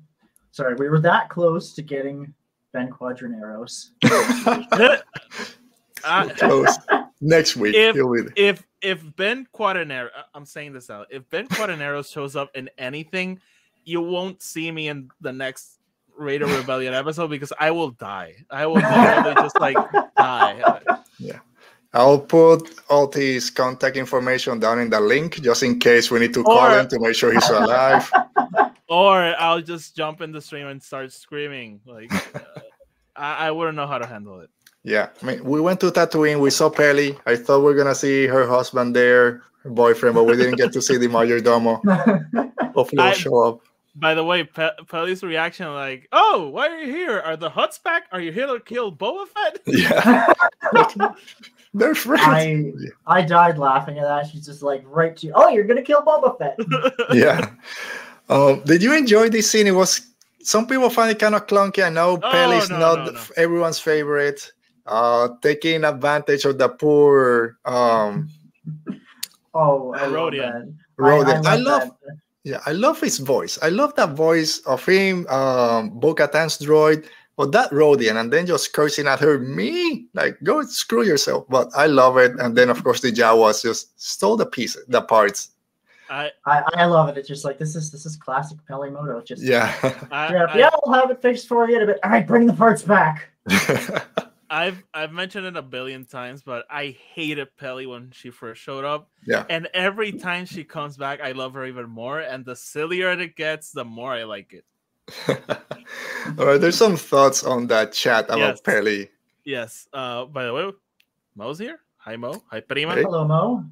Speaker 5: sorry, we were that close to getting Ben Quadinaros. (laughs)
Speaker 3: Uh, (laughs)
Speaker 2: Close. Next week,
Speaker 3: If-
Speaker 2: he'll be there.
Speaker 3: if if Ben Quadanero, I'm saying this out, if Ben Quadanero shows up in anything, you won't see me in the next Raider Rebellion episode because I will die. I will literally just like die. Yeah.
Speaker 2: I'll put all his contact information down in the link just in case we need to call him to make sure he's alive.
Speaker 3: Or I'll just jump in the stream and start screaming. Like uh, I, I wouldn't know how to handle it.
Speaker 2: Yeah, I mean, we went to Tatooine. We saw Peli. I thought we are gonna see her husband there, her boyfriend, but we didn't get to see the majordomo. Hopefully, he'll show up.
Speaker 3: By the way, Pe- Peli's reaction, like, "Oh, why are you here? Are the Hutts back? Are you here to kill Boba Fett?" (laughs)
Speaker 2: Yeah, (laughs) they're friends.
Speaker 5: I I died laughing at that. She's just like right to oh, you're gonna kill Boba Fett. (laughs)
Speaker 2: yeah. Um, did you enjoy this scene? It was. Some people find it kind of clunky. I know
Speaker 3: Oh,
Speaker 2: Peli's
Speaker 3: no,
Speaker 2: not
Speaker 3: no, no.
Speaker 2: everyone's favorite. Uh, taking advantage of the poor um,
Speaker 5: Oh, I love
Speaker 3: Rodian.
Speaker 5: that.
Speaker 2: Rodian. I, love.
Speaker 5: That.
Speaker 2: Yeah, I love his voice. I love that voice of him, um, Bo-Katan's droid, but that Rodian, and then just cursing at her, me, like go screw yourself. But I love it. And then of course the Jawas just stole the pieces, the parts.
Speaker 3: I,
Speaker 5: I, I love it. It's just like this is this is classic Peli Motto. It's just
Speaker 2: Yeah. (laughs)
Speaker 3: I,
Speaker 5: yeah,
Speaker 3: I-
Speaker 5: yeah, we'll have it fixed for you in a bit. All right, bring the parts back. (laughs)
Speaker 3: I've I've mentioned it a billion times, but I hated Peli when she first showed up.
Speaker 2: Yeah.
Speaker 3: And every time she comes back, I love her even more. And the sillier it gets, the more I like it. (laughs)
Speaker 2: All right, there's some thoughts on that chat about
Speaker 3: Yes.
Speaker 2: Peli.
Speaker 3: Yes. Uh by the way, Mo's here. Hi Mo. Hi Prima.
Speaker 2: Hey.
Speaker 5: Hello, Mo.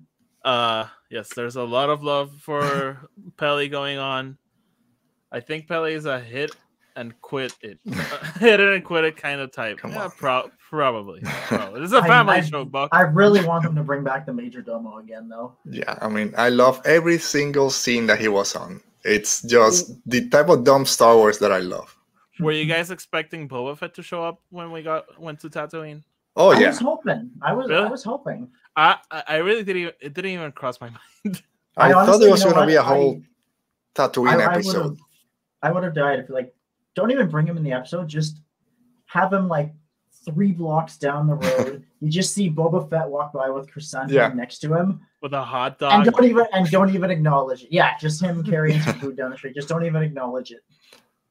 Speaker 3: Uh yes, there's a lot of love for (laughs) Peli going on. I think Peli is a hit and quit it. (laughs) (laughs) hit it and quit it kind of type.
Speaker 2: Come
Speaker 3: yeah,
Speaker 2: on.
Speaker 3: pro- probably. probably. This is a (laughs)
Speaker 5: I-
Speaker 3: family
Speaker 5: I-
Speaker 3: show, Buck.
Speaker 5: I really want them to bring back the Major Domo again, though.
Speaker 2: Yeah, I mean, I love every single scene that he was on. It's just the type of dumb Star Wars that I love.
Speaker 3: Were you guys expecting Boba Fett to show up when we got went to Tatooine?
Speaker 2: Oh
Speaker 5: I
Speaker 2: yeah, I
Speaker 5: was hoping. I was. I was hoping.
Speaker 3: I I I really didn't. It didn't even cross my mind.
Speaker 2: I,
Speaker 5: I
Speaker 2: thought
Speaker 5: honestly-
Speaker 2: there was
Speaker 5: you know
Speaker 2: gonna be a
Speaker 5: what?
Speaker 2: whole Tatooine
Speaker 5: I, I would
Speaker 2: episode.
Speaker 5: have. I would have died if like. Don't even bring him in the episode. Just have him like three blocks down the road. (laughs) you just see Boba Fett walk by with Chrysanthemum
Speaker 2: Yeah.
Speaker 5: next to him,
Speaker 3: with a hot dog,
Speaker 5: and
Speaker 3: dog.
Speaker 5: don't even and don't even acknowledge it. Yeah, just him carrying some (laughs) food down the street. Just don't even acknowledge it.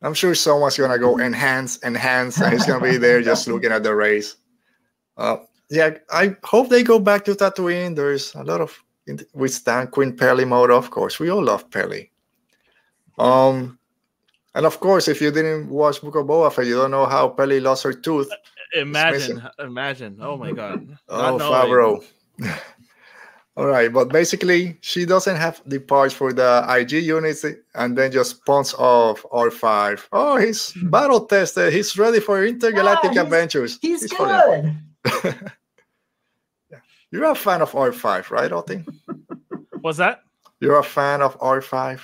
Speaker 2: I'm sure someone's gonna go enhance, enhance, and he's gonna be there just looking at the race. Uh, yeah, I hope they go back to Tatooine. There's a lot of we stand Queen Peli Motto, of course. We all love Peli. Um, and of course, if you didn't watch Book of Boba Fett, you don't know how Peli lost her tooth.
Speaker 3: Imagine, imagine. Oh my god.
Speaker 2: Oh,
Speaker 3: Not.
Speaker 2: Favreau. (laughs) All right, but basically, she doesn't have the parts for the IG units, and then just spawns off R5. Oh, he's battle tested. He's ready for intergalactic
Speaker 5: Ah, he's-
Speaker 2: adventures.
Speaker 5: He's,
Speaker 2: fully-
Speaker 5: good. (laughs)
Speaker 2: You're a fan of R5, right, Otin?
Speaker 3: Was that?
Speaker 2: You're a fan of R5.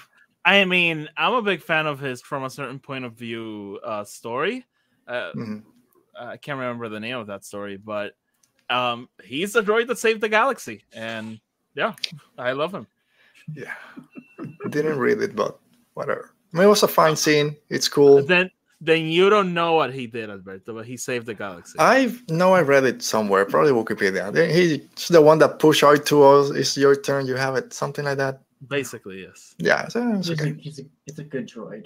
Speaker 3: I mean, I'm a big fan of his from a certain point of view uh, story. Uh,
Speaker 2: Mhm.
Speaker 3: I can't remember the name of that story, but um, he's the droid that saved the galaxy, and yeah, I love him.
Speaker 2: Yeah, didn't read it, but whatever. I mean, it was a fine scene. It's cool.
Speaker 3: Then, then you don't know what he did, Alberto, but he saved the galaxy.
Speaker 2: I know I read it somewhere, probably Wookieepedia. He's the one that pushed R to us. It's your turn. You have it, something like that.
Speaker 3: Basically, yes.
Speaker 2: Yeah, so it's
Speaker 5: He's,
Speaker 2: okay.
Speaker 5: a, he's, a, he's a good droid.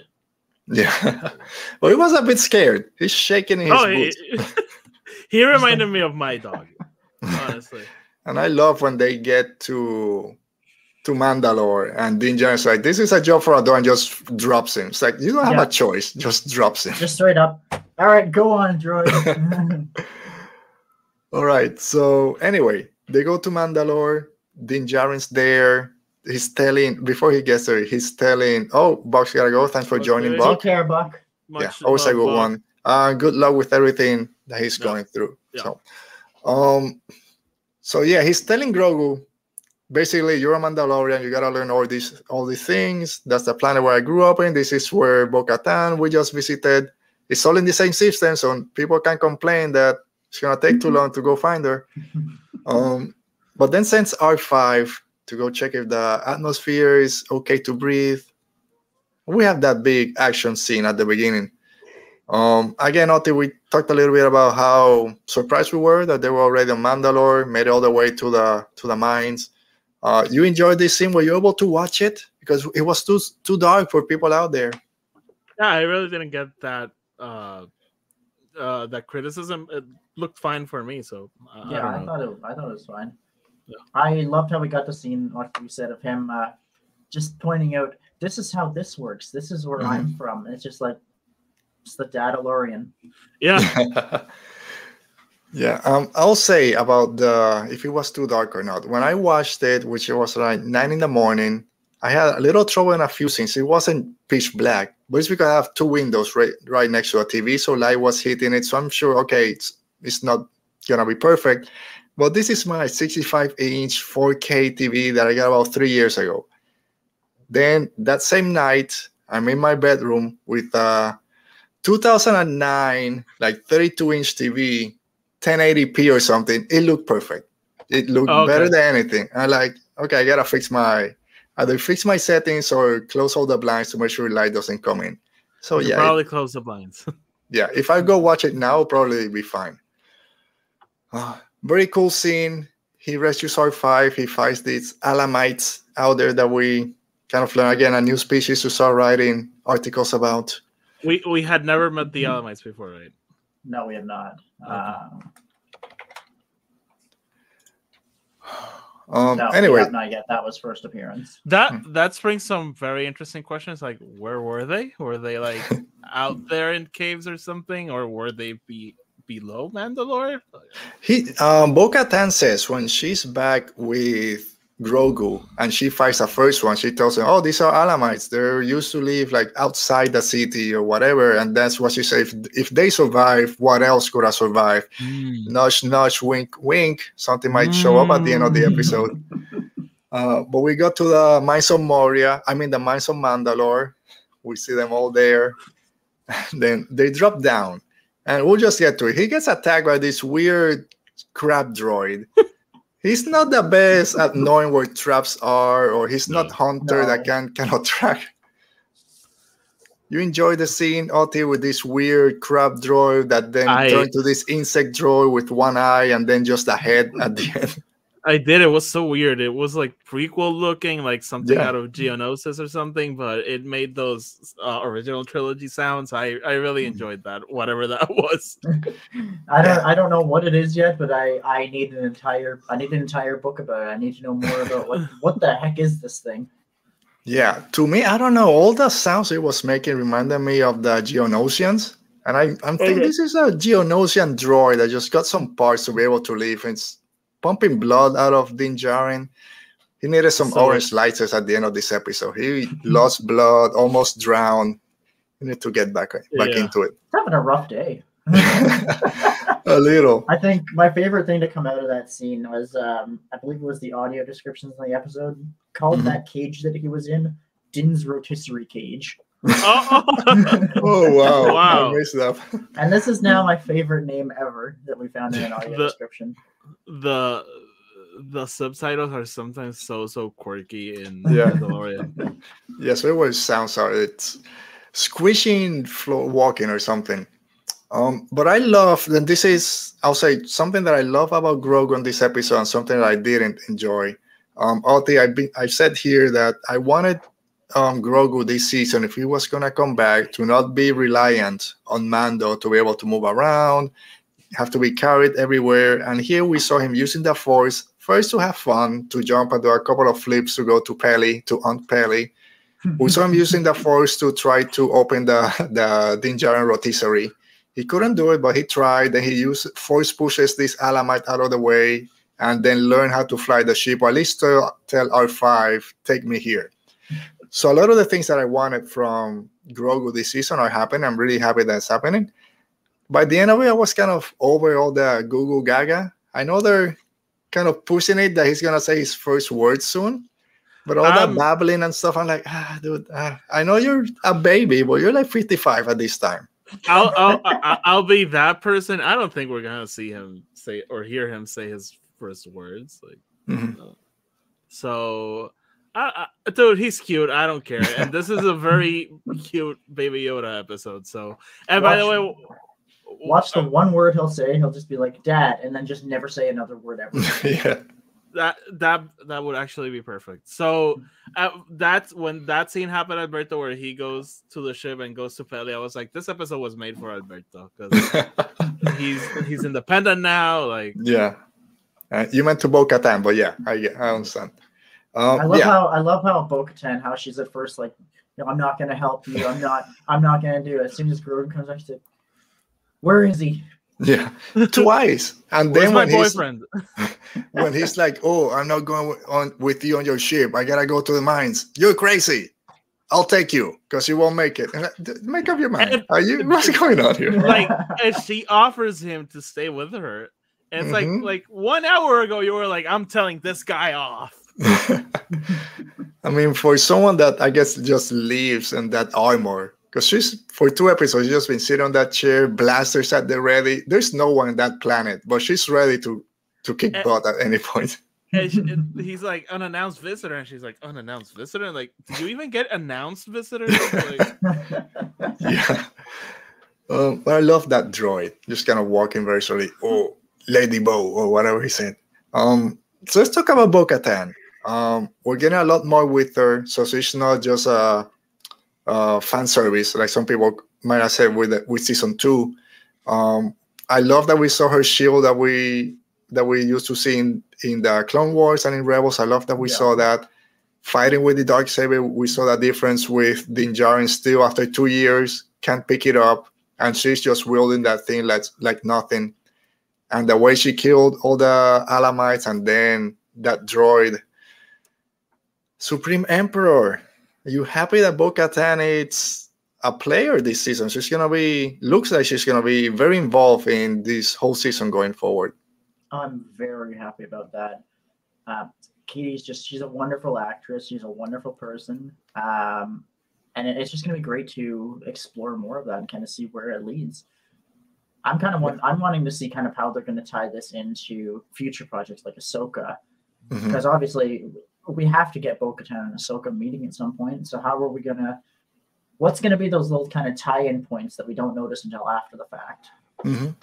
Speaker 2: Yeah. (laughs) well, he was a bit scared. He's shaking his
Speaker 3: Oh, he,
Speaker 2: boots. (laughs)
Speaker 3: he reminded me of my dog, honestly. (laughs)
Speaker 2: And I love when they get to to Mandalore and Din Djarin's like, this is a job for a dog and just drops him. It's like, you don't have
Speaker 5: Yeah.
Speaker 2: a choice. Just drops him.
Speaker 5: Just straight up. All right, go on, droid.
Speaker 2: All right. So anyway, they go to Mandalore. Din Djarin's there. He's telling, before he gets there, he's telling, oh, Buck's gotta go. Thanks for
Speaker 3: Okay.
Speaker 2: joining,
Speaker 3: Take
Speaker 2: Buck.
Speaker 5: Take care, Buck.
Speaker 2: yeah,
Speaker 3: Much
Speaker 2: always a good
Speaker 3: Buck.
Speaker 2: one. Uh, good luck with everything that he's
Speaker 3: Yeah.
Speaker 2: going through.
Speaker 3: Yeah.
Speaker 2: So, um, so yeah, he's telling Grogu, basically, you're a Mandalorian. You gotta learn all these all these things. That's the planet where I grew up in. This is where Bo-Katan we just visited. It's all in the same system, so people can complain that it's gonna take too (laughs) long to go find her. Um, but then since R5 to go check if the atmosphere is okay to breathe. We have that big action scene at the beginning. Um, again, Oti, we talked a little bit about how surprised we were that they were already on Mandalore, made it all the way to the to the mines. Uh, you enjoyed this scene? Were you able to watch it? Because it was too too dark for people out there.
Speaker 3: Yeah, I really didn't get that uh, uh, that criticism. It looked fine for me, so uh,
Speaker 5: Yeah,
Speaker 3: I
Speaker 5: I,
Speaker 3: don't know.
Speaker 5: thought it. I thought it was fine.
Speaker 3: Yeah.
Speaker 5: I loved how we got to see, like you said, of him uh, just pointing out, "This is how this works. This is where I'm
Speaker 2: Mm-hmm.
Speaker 5: from." And it's just like, it's the Dadalorian.
Speaker 3: Yeah, (laughs)
Speaker 2: yeah, um, I'll say about the if it was too dark or not. When I watched it, which it was like nine in the morning, I had a little trouble in a few scenes. It wasn't pitch black, but it's because I have two windows right right next to a TV, so light was hitting it. So I'm sure, okay, it's it's not gonna be perfect. But this is my 65 inch 4K TV that I got about three years ago. Then that same night, I'm in my bedroom with a 2009 like 32 inch TV, 1080p or something. It looked perfect. It looked
Speaker 3: Oh, okay.
Speaker 2: better than anything. I'm like, okay, I gotta fix my either fix my settings or close all the blinds to make sure light doesn't come in. So
Speaker 3: You
Speaker 2: yeah, it-
Speaker 3: probably close the blinds. (laughs)
Speaker 2: yeah. If I go watch it now, probably be fine. Uh, very cool scene. He rescues R5. He fights these Alamites out there that we kind of learn again a new species to start writing articles about.
Speaker 3: we we had never met the Alamites before, right?
Speaker 5: No, we have not. Um,
Speaker 2: Um,
Speaker 5: no, we
Speaker 2: anyway,
Speaker 5: have not yet. That was first appearance.
Speaker 3: That
Speaker 2: Hmm.
Speaker 3: that brings some very interesting questions. Like, where were they? Were they like (laughs) out there in caves or something, or were they be below Mandalore?
Speaker 2: he um, Bo-Katan says when she's back with Grogu and she fights the first one, she tells him, "Oh, these are Alamites. They're used to live like outside the city or whatever." And that's what she says. If, if they survive, what else could have survived? Nudge, nudge, wink, wink. Something might show up at the end of the episode. Uh, but we got to the mines of Moria. I mean, the mines of Mandalore. We see them all there. (laughs) then they drop down, and we'll just get to it. He gets attacked by this weird crab droid. he's not the best at knowing where traps are, or he's not mm. hunter
Speaker 5: No.
Speaker 2: that can cannot (laughs) track. You enjoy the scene, Oti, with this weird crab droid that then
Speaker 3: I-
Speaker 2: turned to this insect droid with one eye and then just a head at the (laughs) end.
Speaker 3: I did. It was so weird. It was like prequel looking, like something
Speaker 2: Yeah.
Speaker 3: out of Geonosis or something, but it made those uh, original trilogy sounds. I I really
Speaker 2: Mm.
Speaker 3: enjoyed that, whatever that (laughs) was.
Speaker 5: I don't I don't know what it is yet, but I I need an entire I need an entire book about it. I need to know more about what what the heck is this thing.
Speaker 2: Yeah, to me, I don't know. All the sounds it was making reminded me of the Geonosians. And I, I'm thinking
Speaker 3: Okay.
Speaker 2: this is a Geonosian droid that just got some parts to be able to live. It's pumping blood out of Din Djarin. He needed some
Speaker 3: So-
Speaker 2: orange lights at the end of this episode. He (laughs) lost blood, almost drowned. You need to get back back
Speaker 3: Yeah.
Speaker 2: into it.
Speaker 5: It's having a rough day. (laughs)
Speaker 2: a little.
Speaker 5: I think my favorite thing to come out of that scene was um I believe it was the audio descriptions in the episode called
Speaker 2: Mhm.
Speaker 5: that cage that he was in Din's rotisserie cage.
Speaker 3: Oh, (laughs)
Speaker 2: Oh wow!
Speaker 3: Wow.
Speaker 2: I messed up.
Speaker 5: And this is now my favorite name ever that we found in an audio
Speaker 3: The-
Speaker 5: description.
Speaker 3: the the subtitles are sometimes so so quirky in
Speaker 2: Yeah.
Speaker 3: Mandalorian. (laughs)
Speaker 2: Yes, it was sounds are it's squishing floor walking or something. Um, but I love and this is I'll say something that I love about Grogu on this episode and something that I didn't enjoy. Um Oti, I've been I've said here that I wanted um Grogu this season if he was gonna come back to not be reliant on Mando to be able to move around, have to be carried everywhere. And here we saw him using the force first to have fun, to jump and do a couple of flips to go to Peli, to Aunt Peli. We saw him (laughs) using the force to try to open the (laughs) the Din Djarin rotisserie. He couldn't do it, but he tried. Then he used force pushes this Alamite out of the way, and then learn how to fly the ship, or at least tell, tell R5, take me here. So a lot of the things that I wanted from Grogu this season are happening. I'm really happy that's happening. By the end of it, I was kind of over all the Google Gaga. I know they're kind of pushing it that he's gonna say his first words soon. But all
Speaker 3: Um,
Speaker 2: that babbling and stuff, I'm like, ah, dude, ah, I know you're a baby, but you're like 55 at this time.
Speaker 3: I'll, I'll I'll be that person. I don't think we're gonna see him say or hear him say his first words. Like
Speaker 2: Mhm.
Speaker 3: so, I, I, dude, he's cute. I don't care. And this is a very (laughs) cute Baby Yoda episode. So, and by the way,
Speaker 5: Watch the one word he'll say, he'll just be like dad, and then just never say another word ever. (laughs)
Speaker 2: yeah.
Speaker 3: that that that would actually be perfect. So uh, that's when that scene happened, Alberto, where he goes to the ship and goes to Peli. I was like, this episode was made for Alberto because (laughs) he's he's independent now. Like,
Speaker 2: yeah. Uh, you meant to Bo Katan, but yeah, I I understand. Um,
Speaker 5: I love
Speaker 2: yeah.
Speaker 5: how I love how Bo-Katan, how she's at first like, no, I'm not gonna help you. I'm not. I'm not gonna do it. As soon as Grogu comes back, she's like, where is he?
Speaker 2: Yeah, (laughs) twice, and
Speaker 3: where's
Speaker 2: then
Speaker 3: my
Speaker 2: when he's
Speaker 3: boyfriend? (laughs)
Speaker 2: when he's like, "Oh, I'm not going on with you on your ship. I gotta go to the mines. You're crazy. I'll take you because you won't make it. And like, Make up your mind.
Speaker 3: And-
Speaker 2: Are you? What's going on here?
Speaker 3: like, and she offers him to stay with her. And it's
Speaker 2: Mhm.
Speaker 3: like, like one hour ago, you were like, I'm telling this guy off. (laughs)
Speaker 2: I mean, for someone that I guess just lives in that armor, because she's for two episodes, she's just been sitting on that chair, blasters at the ready. There's no one on that planet, but she's ready to to kick
Speaker 3: And-
Speaker 2: butt at any point. (laughs)
Speaker 3: She, he's like, unannounced visitor. And she's like, unannounced visitor? Like, did you even get announced visitors? Like, (laughs)
Speaker 2: yeah. Um, but I love that droid, just kind of walking very slowly. Oh, Lady Bow, or whatever he said. Um, so let's talk about Bo Katan. Um, we're getting a lot more with her, so she's not just a, a fan service like some people might have said with with season two. Um, I love that we saw her shield that we that we used to see in, in the Clone Wars and in Rebels. I love that we
Speaker 5: Yeah.
Speaker 2: saw that fighting with the dark saber. We saw that difference with Din Djarin still after two years can't pick it up, and she's just wielding that thing like like nothing. And the way she killed all the Alamites and then that droid, Supreme Emperor. Are you happy that Bo Katan is a player this season? She's gonna be looks like she's gonna be very involved in this whole season going forward.
Speaker 5: I'm very happy about that. Uh, Katee's just she's a wonderful actress. She's a wonderful person. Um, and it- it's just gonna be great to explore more of that and kind of see where it leads. I'm kind of want, I'm wanting to see kind of how they're going to tie this into future projects like Ahsoka,
Speaker 2: Mhm.
Speaker 5: because obviously we have to get Bo-Katan and Ahsoka meeting at some point. So how are we gonna? What's going to be those little kind of tie-in points that we don't notice until after the fact?
Speaker 2: Mhm.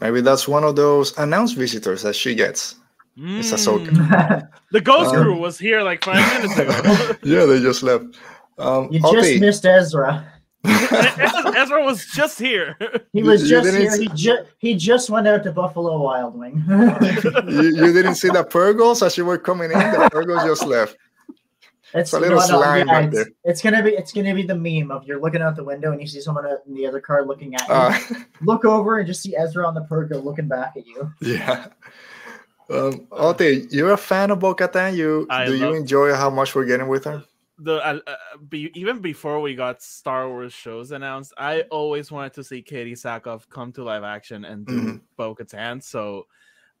Speaker 2: Maybe that's one of those announced visitors that she gets. It's Ahsoka.
Speaker 3: Mm. The Ghost
Speaker 2: Um,
Speaker 3: Crew was here like five minutes ago. (laughs)
Speaker 2: yeah, they just left. Um,
Speaker 5: you
Speaker 2: Oti,
Speaker 5: just missed Ezra.
Speaker 3: Ezra was just here.
Speaker 5: He was
Speaker 2: you
Speaker 5: just
Speaker 2: didn't
Speaker 5: here.
Speaker 2: s-
Speaker 5: He just he just went out to Buffalo Wild Wing. (laughs)
Speaker 2: you, you didn't see the Purrgils as you were coming in. The Purrgils just left.
Speaker 5: It's
Speaker 2: a little slime back
Speaker 5: it's,
Speaker 2: there.
Speaker 5: it's gonna be it's gonna be the meme of you're looking out the window and you see someone in the other car looking at you.
Speaker 2: Uh, (laughs)
Speaker 5: Look over and just see Ezra on the Purrgil looking back at you.
Speaker 2: yeah. Um, Oti, you're a fan of Bo-Katan. You
Speaker 3: I
Speaker 2: do you enjoy how much we're getting with her?
Speaker 3: The uh, uh, be, even before we got Star Wars shows announced, I always wanted to see Katee Sackhoff come to live action and do
Speaker 2: Mhm.
Speaker 3: Bo-Katan. So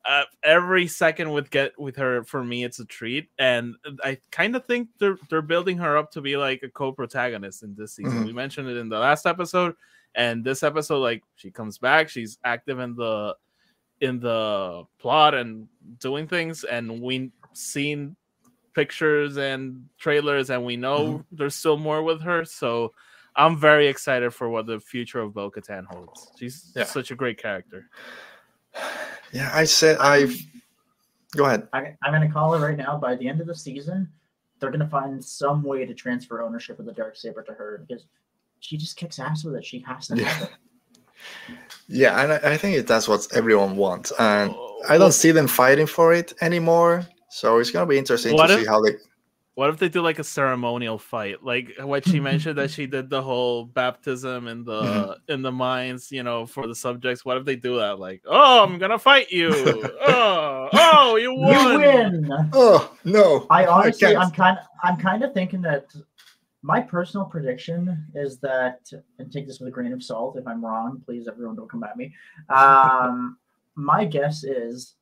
Speaker 3: uh, every second with get with her for me, it's a treat, and I kind of think they're they're building her up to be like a co-protagonist in this season.
Speaker 2: Mhm.
Speaker 3: We mentioned it in the last episode, and this episode, like she comes back, she's active in the in the plot and doing things, and we seen pictures and trailers and we know
Speaker 2: Mm-hmm.
Speaker 3: there's still more with her so i'm very excited for what the future of bo-katan holds she's
Speaker 2: Yeah.
Speaker 3: such a great character (sighs)
Speaker 2: Yeah, I said I've. Go ahead.
Speaker 5: I, I'm gonna call it right now. By the end of the season, they're gonna find some way to transfer ownership of the dark saber to her because she just kicks ass with it. She has to
Speaker 2: Yeah. Yeah, and I, I think that's what everyone wants, and
Speaker 3: Oh,
Speaker 2: I don't see them fighting for it anymore. So it's gonna be interesting
Speaker 3: What
Speaker 2: to
Speaker 3: if-
Speaker 2: see how they.
Speaker 3: what if they do like a ceremonial fight like what she mentioned that she did the whole baptism in the
Speaker 2: Mm-hmm.
Speaker 3: in the mines you know for the subjects what if they do that like oh i'm gonna fight you (laughs) oh oh you
Speaker 5: You
Speaker 3: won
Speaker 5: win.
Speaker 2: Oh no!
Speaker 5: I honestly,
Speaker 2: can't.
Speaker 5: I'm kind, I'm kind of thinking that my personal prediction is that, and take this with a grain of salt. If I'm wrong, please, everyone, don't come at me. Um, my guess is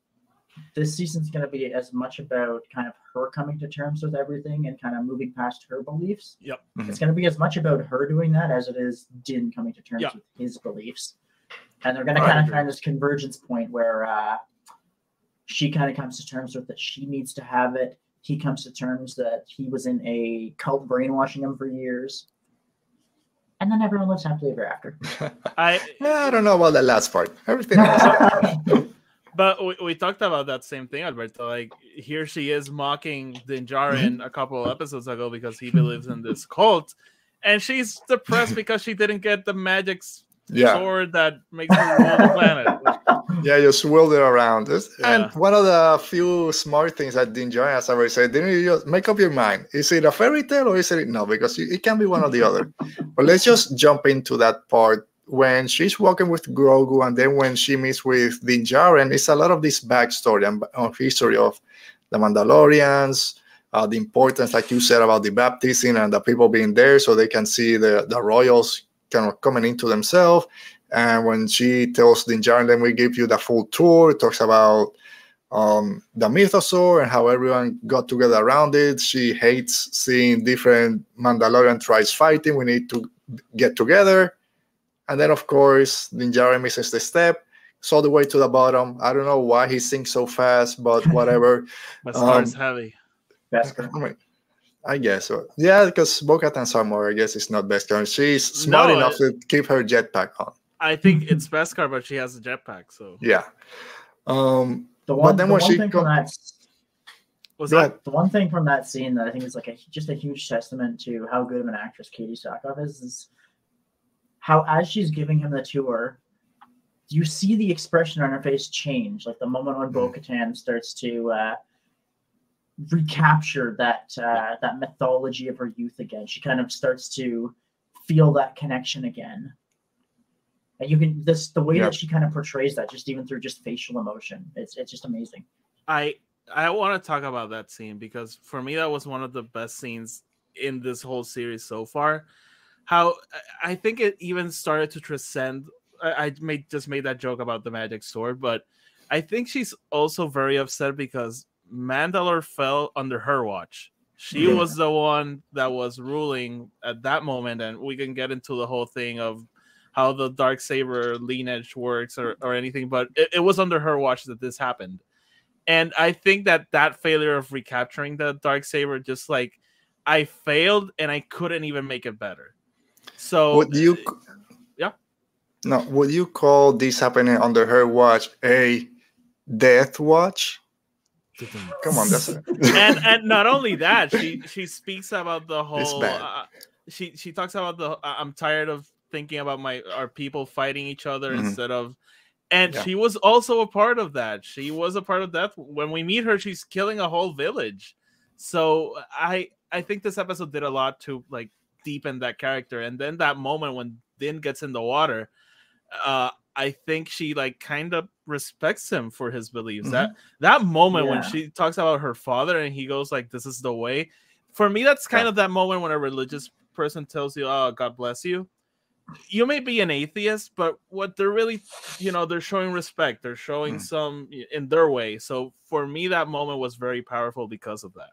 Speaker 5: this season's going to be as much about kind of her coming to terms with everything and kind of moving past her beliefs.
Speaker 3: Yep.
Speaker 2: Mhm.
Speaker 5: It's going to be as much about her doing that as it is Din coming to terms
Speaker 3: Yeah.
Speaker 5: with his beliefs. And they're going to kind of find this convergence point where uh, she kind of comes to terms with that she needs to have it. He comes to terms that he was in a cult brainwashing him for years. And then everyone lives happily ever after. (laughs)
Speaker 3: i
Speaker 2: Yeah, I don't know about the last part. Everything (laughs) else. (laughs)
Speaker 3: But we, we talked about that same thing, Alberto. Like here she is mocking
Speaker 2: Mm-hmm.
Speaker 3: Din Djarin a couple of episodes ago because he believes in this (laughs) cult, and she's depressed because she didn't get the magic
Speaker 2: yeah,
Speaker 3: sword that makes her rule the planet. (laughs)
Speaker 2: yeah, you swirled it around. It's- And one of the few smart things that Din Djarin has ever said, didn't you just make up your mind? Is it a fairy tale or is it no? Because it can be one or the other. (laughs) But let's just jump into that part when she's walking with Grogu, and then when she meets with Din Djarin, it's a lot of this backstory and history of the Mandalorians, uh, the importance, like you said, about the baptism and the people being there so they can see the, the royals kind of coming into themselves. And when she tells Din Djarin, then we give you the full tour, it talks about um, the mythosaur and how everyone got together around it. She hates seeing different Mandalorian tribes fighting. We need to get together. And then, of course, Din Djarin misses the step. It's all the way to the bottom. I don't know why he sinks so fast, but (laughs) whatever.
Speaker 3: But star's
Speaker 2: Um,
Speaker 3: heavy.
Speaker 5: Beskar.
Speaker 2: I mean, I guess so. Yeah, because Bo-Katan Samora, I guess, is not best. girl. She's smart
Speaker 3: No,
Speaker 2: enough to keep her jetpack on.
Speaker 3: I think (laughs) it's Beskar, but she has a jetpack. So
Speaker 2: Yeah. Um,
Speaker 5: The
Speaker 2: But
Speaker 5: one,
Speaker 2: then
Speaker 5: the
Speaker 2: when
Speaker 5: one
Speaker 2: she
Speaker 5: thing
Speaker 2: go-
Speaker 5: from that
Speaker 3: was that
Speaker 5: the one thing from that scene that I think is like a just a huge testament to how good of an actress Katee Sackhoff is is how as she's giving him the tour, you see the expression on her face change. Like the moment when. Bo-Katan starts to uh, recapture that uh, that mythology of her youth again. She kind of starts to feel that connection again. And you can this the way
Speaker 2: Yeah.
Speaker 5: that she kind of portrays that just even through just facial emotion. It's it's just amazing.
Speaker 3: I I want to talk about that scene because for me that was one of the best scenes in this whole series so far. How I think it even started to transcend. I, I made just made that joke about the magic sword, but I think she's also very upset because Mandalore fell under her watch. She
Speaker 2: Yeah.
Speaker 3: was the one that was ruling at that moment, and we can get into the whole thing of how the dark saber lineage works or, or anything but it, it was under her watch that this happened and i think that that failure of recapturing the dark saber just like i failed and i couldn't even make it better so
Speaker 2: would you
Speaker 3: yeah.
Speaker 2: No would you call this happening under her watch a death watch? Come on that's a... (laughs)
Speaker 3: and and not only that she she speaks about the whole uh, she she talks about the i'm tired of thinking about my our people fighting each other mm-hmm. instead of and yeah. she was also a part of that. She was a part of that. When we meet her she's killing a whole village. So i i think this episode did a lot to like deepen that character and then that moment when din gets in the water uh I think she like kind of respects him for his beliefs. Mm-hmm. That that moment yeah. when she talks about her father and he goes like, "This is the way." For me, that's kind yeah. of that moment when a religious person tells you, "Oh, God bless you." You may be an atheist, but what they're really, you know, they're showing respect. They're showing mm. some in their way. So for me, that moment was very powerful because of that.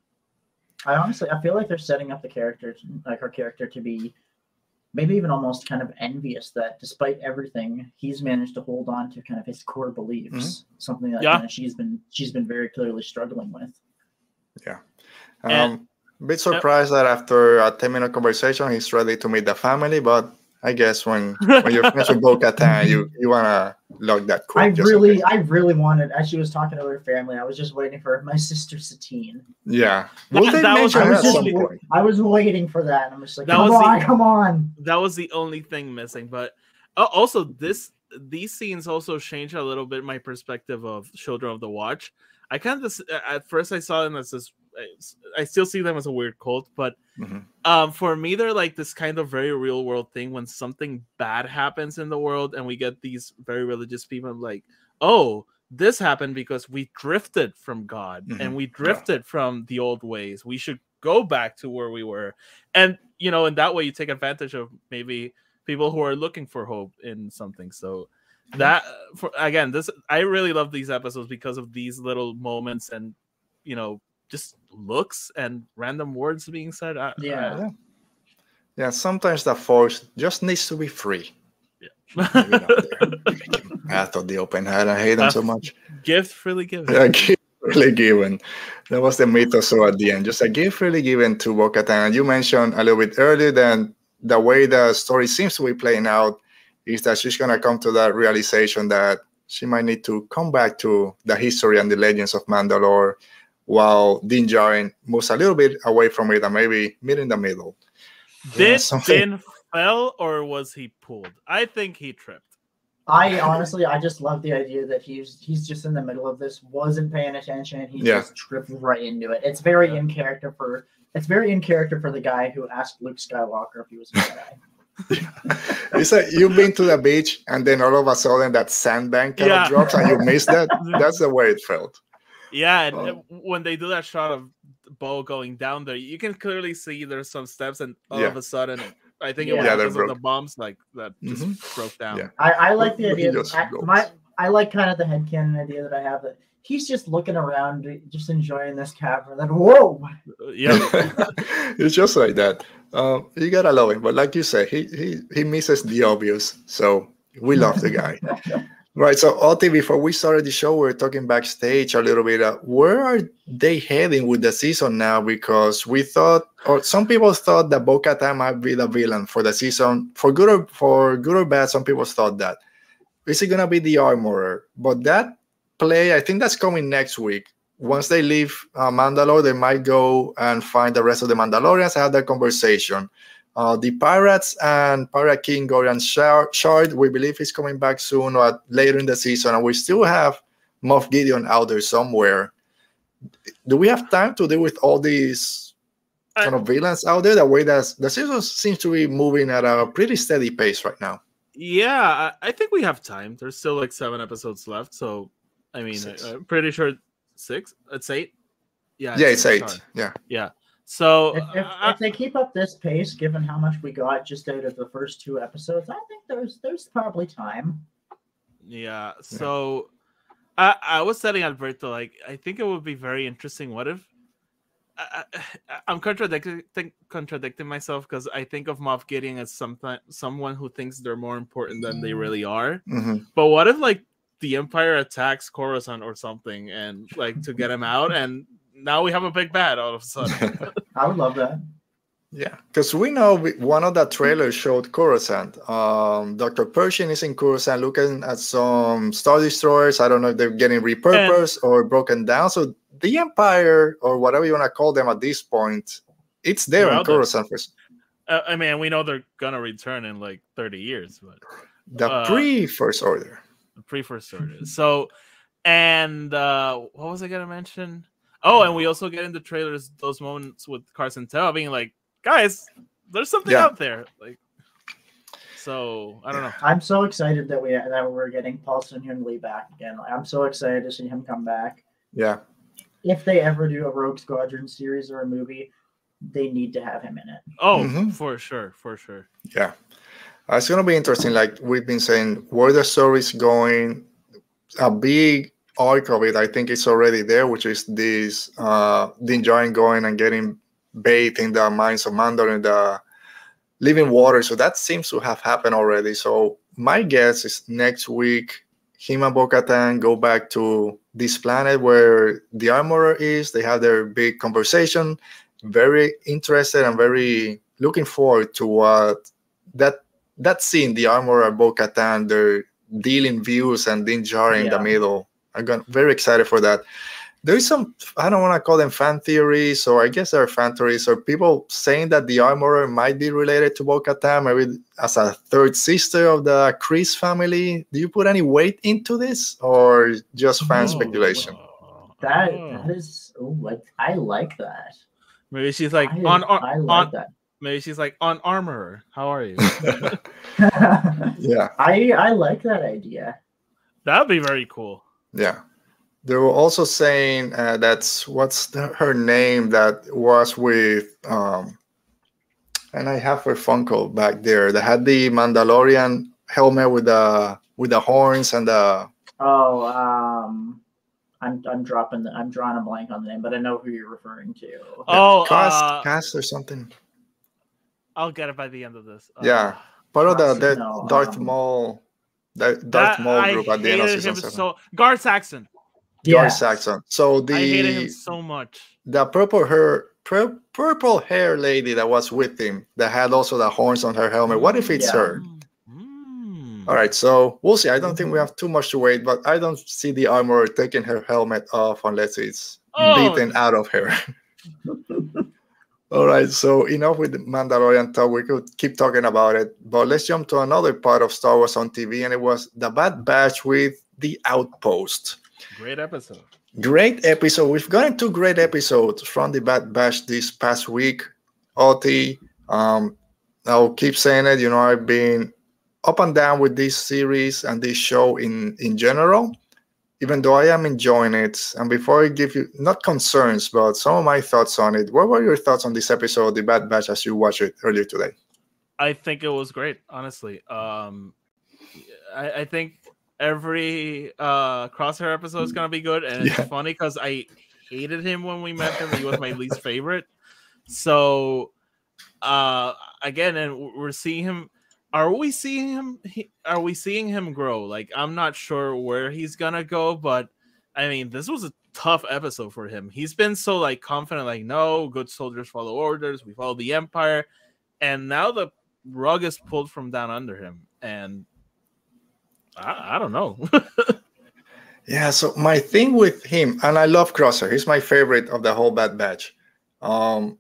Speaker 5: I honestly, I feel like they're setting up the character, like her character, to be maybe even almost kind of envious that despite everything, he's managed to hold on to kind of his core beliefs, mm-hmm. something that yeah. kind of she's been she's been very clearly struggling with.
Speaker 2: Yeah. Um, and, bit surprised uh, that after a 10 minute conversation, he's ready to meet the family, but I guess when when you're (laughs) finished with Bo Katan, you you wanna log that
Speaker 5: quick. I really, I really wanted. As she was talking to her family, I was just waiting for my (laughs) sister Satine.
Speaker 2: Yeah, (laughs)
Speaker 3: well, that, that was, I was,
Speaker 5: just, I was waiting for that. I'm just like, that come on, the, come on.
Speaker 3: That was the only thing missing. But uh, also, this these scenes also change a little bit my perspective of Children of the Watch. I kind of at first I saw them as this I still see them as a weird cult, but mm-hmm. um, for me, they're like this kind of very real world thing. When something bad happens in the world, and we get these very religious people, like, oh, this happened because we drifted from God mm-hmm. and we drifted yeah. from the old ways. We should go back to where we were, and you know, in that way, you take advantage of maybe people who are looking for hope in something. So that for again this i really love these episodes because of these little moments and you know just looks and random words being said. I,
Speaker 5: yeah.
Speaker 2: I, yeah. Yeah. Sometimes the force just needs to be free.
Speaker 3: Yeah. (laughs)
Speaker 2: Path of the open head. I hate them so much.
Speaker 3: Gift freely given. (laughs)
Speaker 2: Yeah, gift freely given. That was the mythosaur at the end. Just a gift freely given to bo And you mentioned a little bit earlier that the way the story seems to be playing out is that she's gonna come to that realization that she might need to come back to the history and the legends of Mandalore while Din Djarin moves a little bit away from it and maybe meet in the middle.
Speaker 3: Did yeah, Din (laughs) fell or was he pulled? I think he tripped.
Speaker 5: I honestly, I just love the idea that he's he's just in the middle of this, wasn't paying attention, he yeah. just tripped right into it. It's very yeah. in character for it's very in character for the guy who asked Luke Skywalker if he was a
Speaker 2: guy. (laughs) it's like you've been to the beach and then all of a sudden that sandbank kind yeah. of drops and you miss that. (laughs) That's the way it felt.
Speaker 3: Yeah, and um, when they do that shot of Bo going down there, you can clearly see there's some steps, and all yeah. of a sudden, I think it was because of the bombs like that just mm-hmm. broke down.
Speaker 5: Yeah. I, I like the idea. That, I, my I like kind of the headcanon idea that I have that he's just looking around, just enjoying this cavern. Then whoa,
Speaker 3: uh, yeah, (laughs)
Speaker 2: it's just like that. Uh, you gotta love him, but like you say, he he he misses the obvious. So we love the guy. (laughs) Right. So, Oti, before we started the show, we are talking backstage a little bit. Uh, where are they heading with the season now? Because we thought, or some people thought that Bo Katan might be the villain for the season. For good or for good or bad, some people thought that. Is it gonna be the armorer? But that play, I think that's coming next week. Once they leave uh, Mandalore, they might go and find the rest of the Mandalorians and have that conversation. Uh, the Pirates and Pirate King Gorian Shard, we believe he's coming back soon or later in the season, and we still have Moff Gideon out there somewhere. Do we have time to deal with all these kind of villains out there? The way that the season seems to be moving at a pretty steady pace right now.
Speaker 3: Yeah, I think we have time. There's still like seven episodes left, so I mean, i I'm pretty sure six. It's eight.
Speaker 2: Yeah, yeah, it's, it's eight. Yeah,
Speaker 3: yeah. So
Speaker 5: if, if, uh, if, they keep up this pace, given how much we got just out of the first two episodes, I think there's there's probably time.
Speaker 3: Yeah. So I I was telling Alberto like I think it would be very interesting. What if I, am (sighs) contradicting contradicting myself because I think of Moff Gideon as something someone who thinks they're more important than they really are.
Speaker 2: Mm-hmm.
Speaker 3: But what if like the Empire attacks Coruscant or something and like to get him out, and now we have a big bad all of a sudden? (laughs)
Speaker 5: I would love that.
Speaker 2: Yeah, because we know we, one of the trailers showed Coruscant. Um, Dr. Pershing is in Coruscant looking at some Star Destroyers. I don't know if they're getting repurposed and, or broken down. So the Empire, or whatever you want to call them at this point, it's there in Coruscant. First.
Speaker 3: Uh, I mean, we know they're going to return in like 30 years. but
Speaker 2: The uh, pre First Order.
Speaker 3: The pre First Order. So, and uh, what was I going to mention? Oh, and we also get in the trailers those moments with Carson Teva being like, guys, there's something yeah. out there. Like, so I don't know.
Speaker 5: I'm so excited that we that we're getting Paul Sun-Hyung Lee back again. I'm so excited to see him come back.
Speaker 2: Yeah.
Speaker 5: If they ever do a Rogue Squadron series or a movie, they need to have him in it.
Speaker 3: Oh, mm-hmm. for sure, for sure.
Speaker 2: Yeah. Uh, it's gonna be interesting. Like we've been saying, where the story's going. A big arc of it, I think, it's already there, which is this uh Din Djarin going and getting bathed in the mines of Mandalore in the living water. So that seems to have happened already. So my guess is next week, him and Bo-Katan go back to this planet where the armorer is. They have their big conversation. Very interested and very looking forward to what that that scene, the armorer Bo-Katan, they're dealing views and Din Djarin yeah. in the middle. I'm very excited for that there's some I don't want to call them fan theories, or I guess they're fan theories, or people saying that the armorer might be related to Bo-Katan, maybe as a third sister of the Kryze family. Do you put any weight into this, or just fan oh, speculation?
Speaker 5: That hmm. that is oh, like I like that.
Speaker 3: Maybe she's like I, on, on I like on, that. Maybe she's like on armor. How are you? (laughs)
Speaker 2: yeah, (laughs)
Speaker 5: I I like that idea.
Speaker 3: That'd be very cool.
Speaker 2: Yeah. They were also saying uh, that's what's the, her name that was with, um, and I have her Funko back there that had the Mandalorian helmet with the with the horns and the.
Speaker 5: Oh, um, I'm I'm dropping the, I'm drawing a blank on the name, but I know who you're referring to.
Speaker 3: Oh,
Speaker 2: cast,
Speaker 3: uh,
Speaker 2: cast or something.
Speaker 3: I'll get it by the end of this.
Speaker 2: Uh, yeah, part of the, the no, Darth um, Maul, the Darth Maul group at the end of season seven. So
Speaker 3: Gar Saxon.
Speaker 2: George Saxon. So the
Speaker 3: I hated him so much.
Speaker 2: The purple hair, pur- purple hair lady that was with him that had also the horns on her helmet. What if it's yeah. her?
Speaker 3: Mm.
Speaker 2: All right, so we'll see. I don't think we have too much to wait, but I don't see the armor taking her helmet off unless it's oh. beaten out of her. (laughs) All right, so enough with Mandalorian talk. We could keep talking about it, but let's jump to another part of Star Wars on TV, and it was the Bad Batch with the Outpost.
Speaker 3: Great episode.
Speaker 2: Great episode. We've gotten two great episodes from the Bad Batch this past week. Oti, um, I'll keep saying it. You know, I've been up and down with this series and this show in in general. Even though I am enjoying it, and before I give you not concerns, but some of my thoughts on it, what were your thoughts on this episode, The Bad Batch, as you watched it earlier today?
Speaker 3: I think it was great, honestly. Um, I, I think every uh crosshair episode is gonna be good and it's funny because i hated him when we met him he was my least favorite so uh again and we're seeing him are we seeing him are we seeing him grow? Like i'm not sure where he's gonna go but i mean this was a tough episode for him. He's been so like confident like no good soldiers follow orders. We follow the empire. And now the rug is pulled from down under him and I, I don't know. (laughs)
Speaker 2: yeah, so my thing with him, and I love Crosshair. He's my favorite of the whole Bad Batch. Um,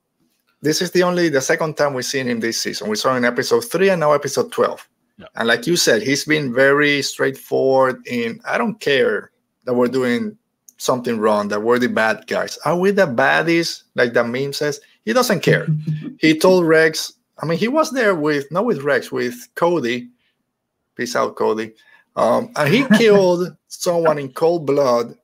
Speaker 2: this is the only the second time we've seen him this season. We saw him in episode three and now episode twelve. Yeah. And like you said, he's been very straightforward. In I don't care that we're doing something wrong, that we're the bad guys. Are we the baddies? Like the meme says, he doesn't care. (laughs) he told Rex. I mean, he was there with not with Rex, with Cody. Peace out, Cody. Um, and he (laughs) killed someone in cold blood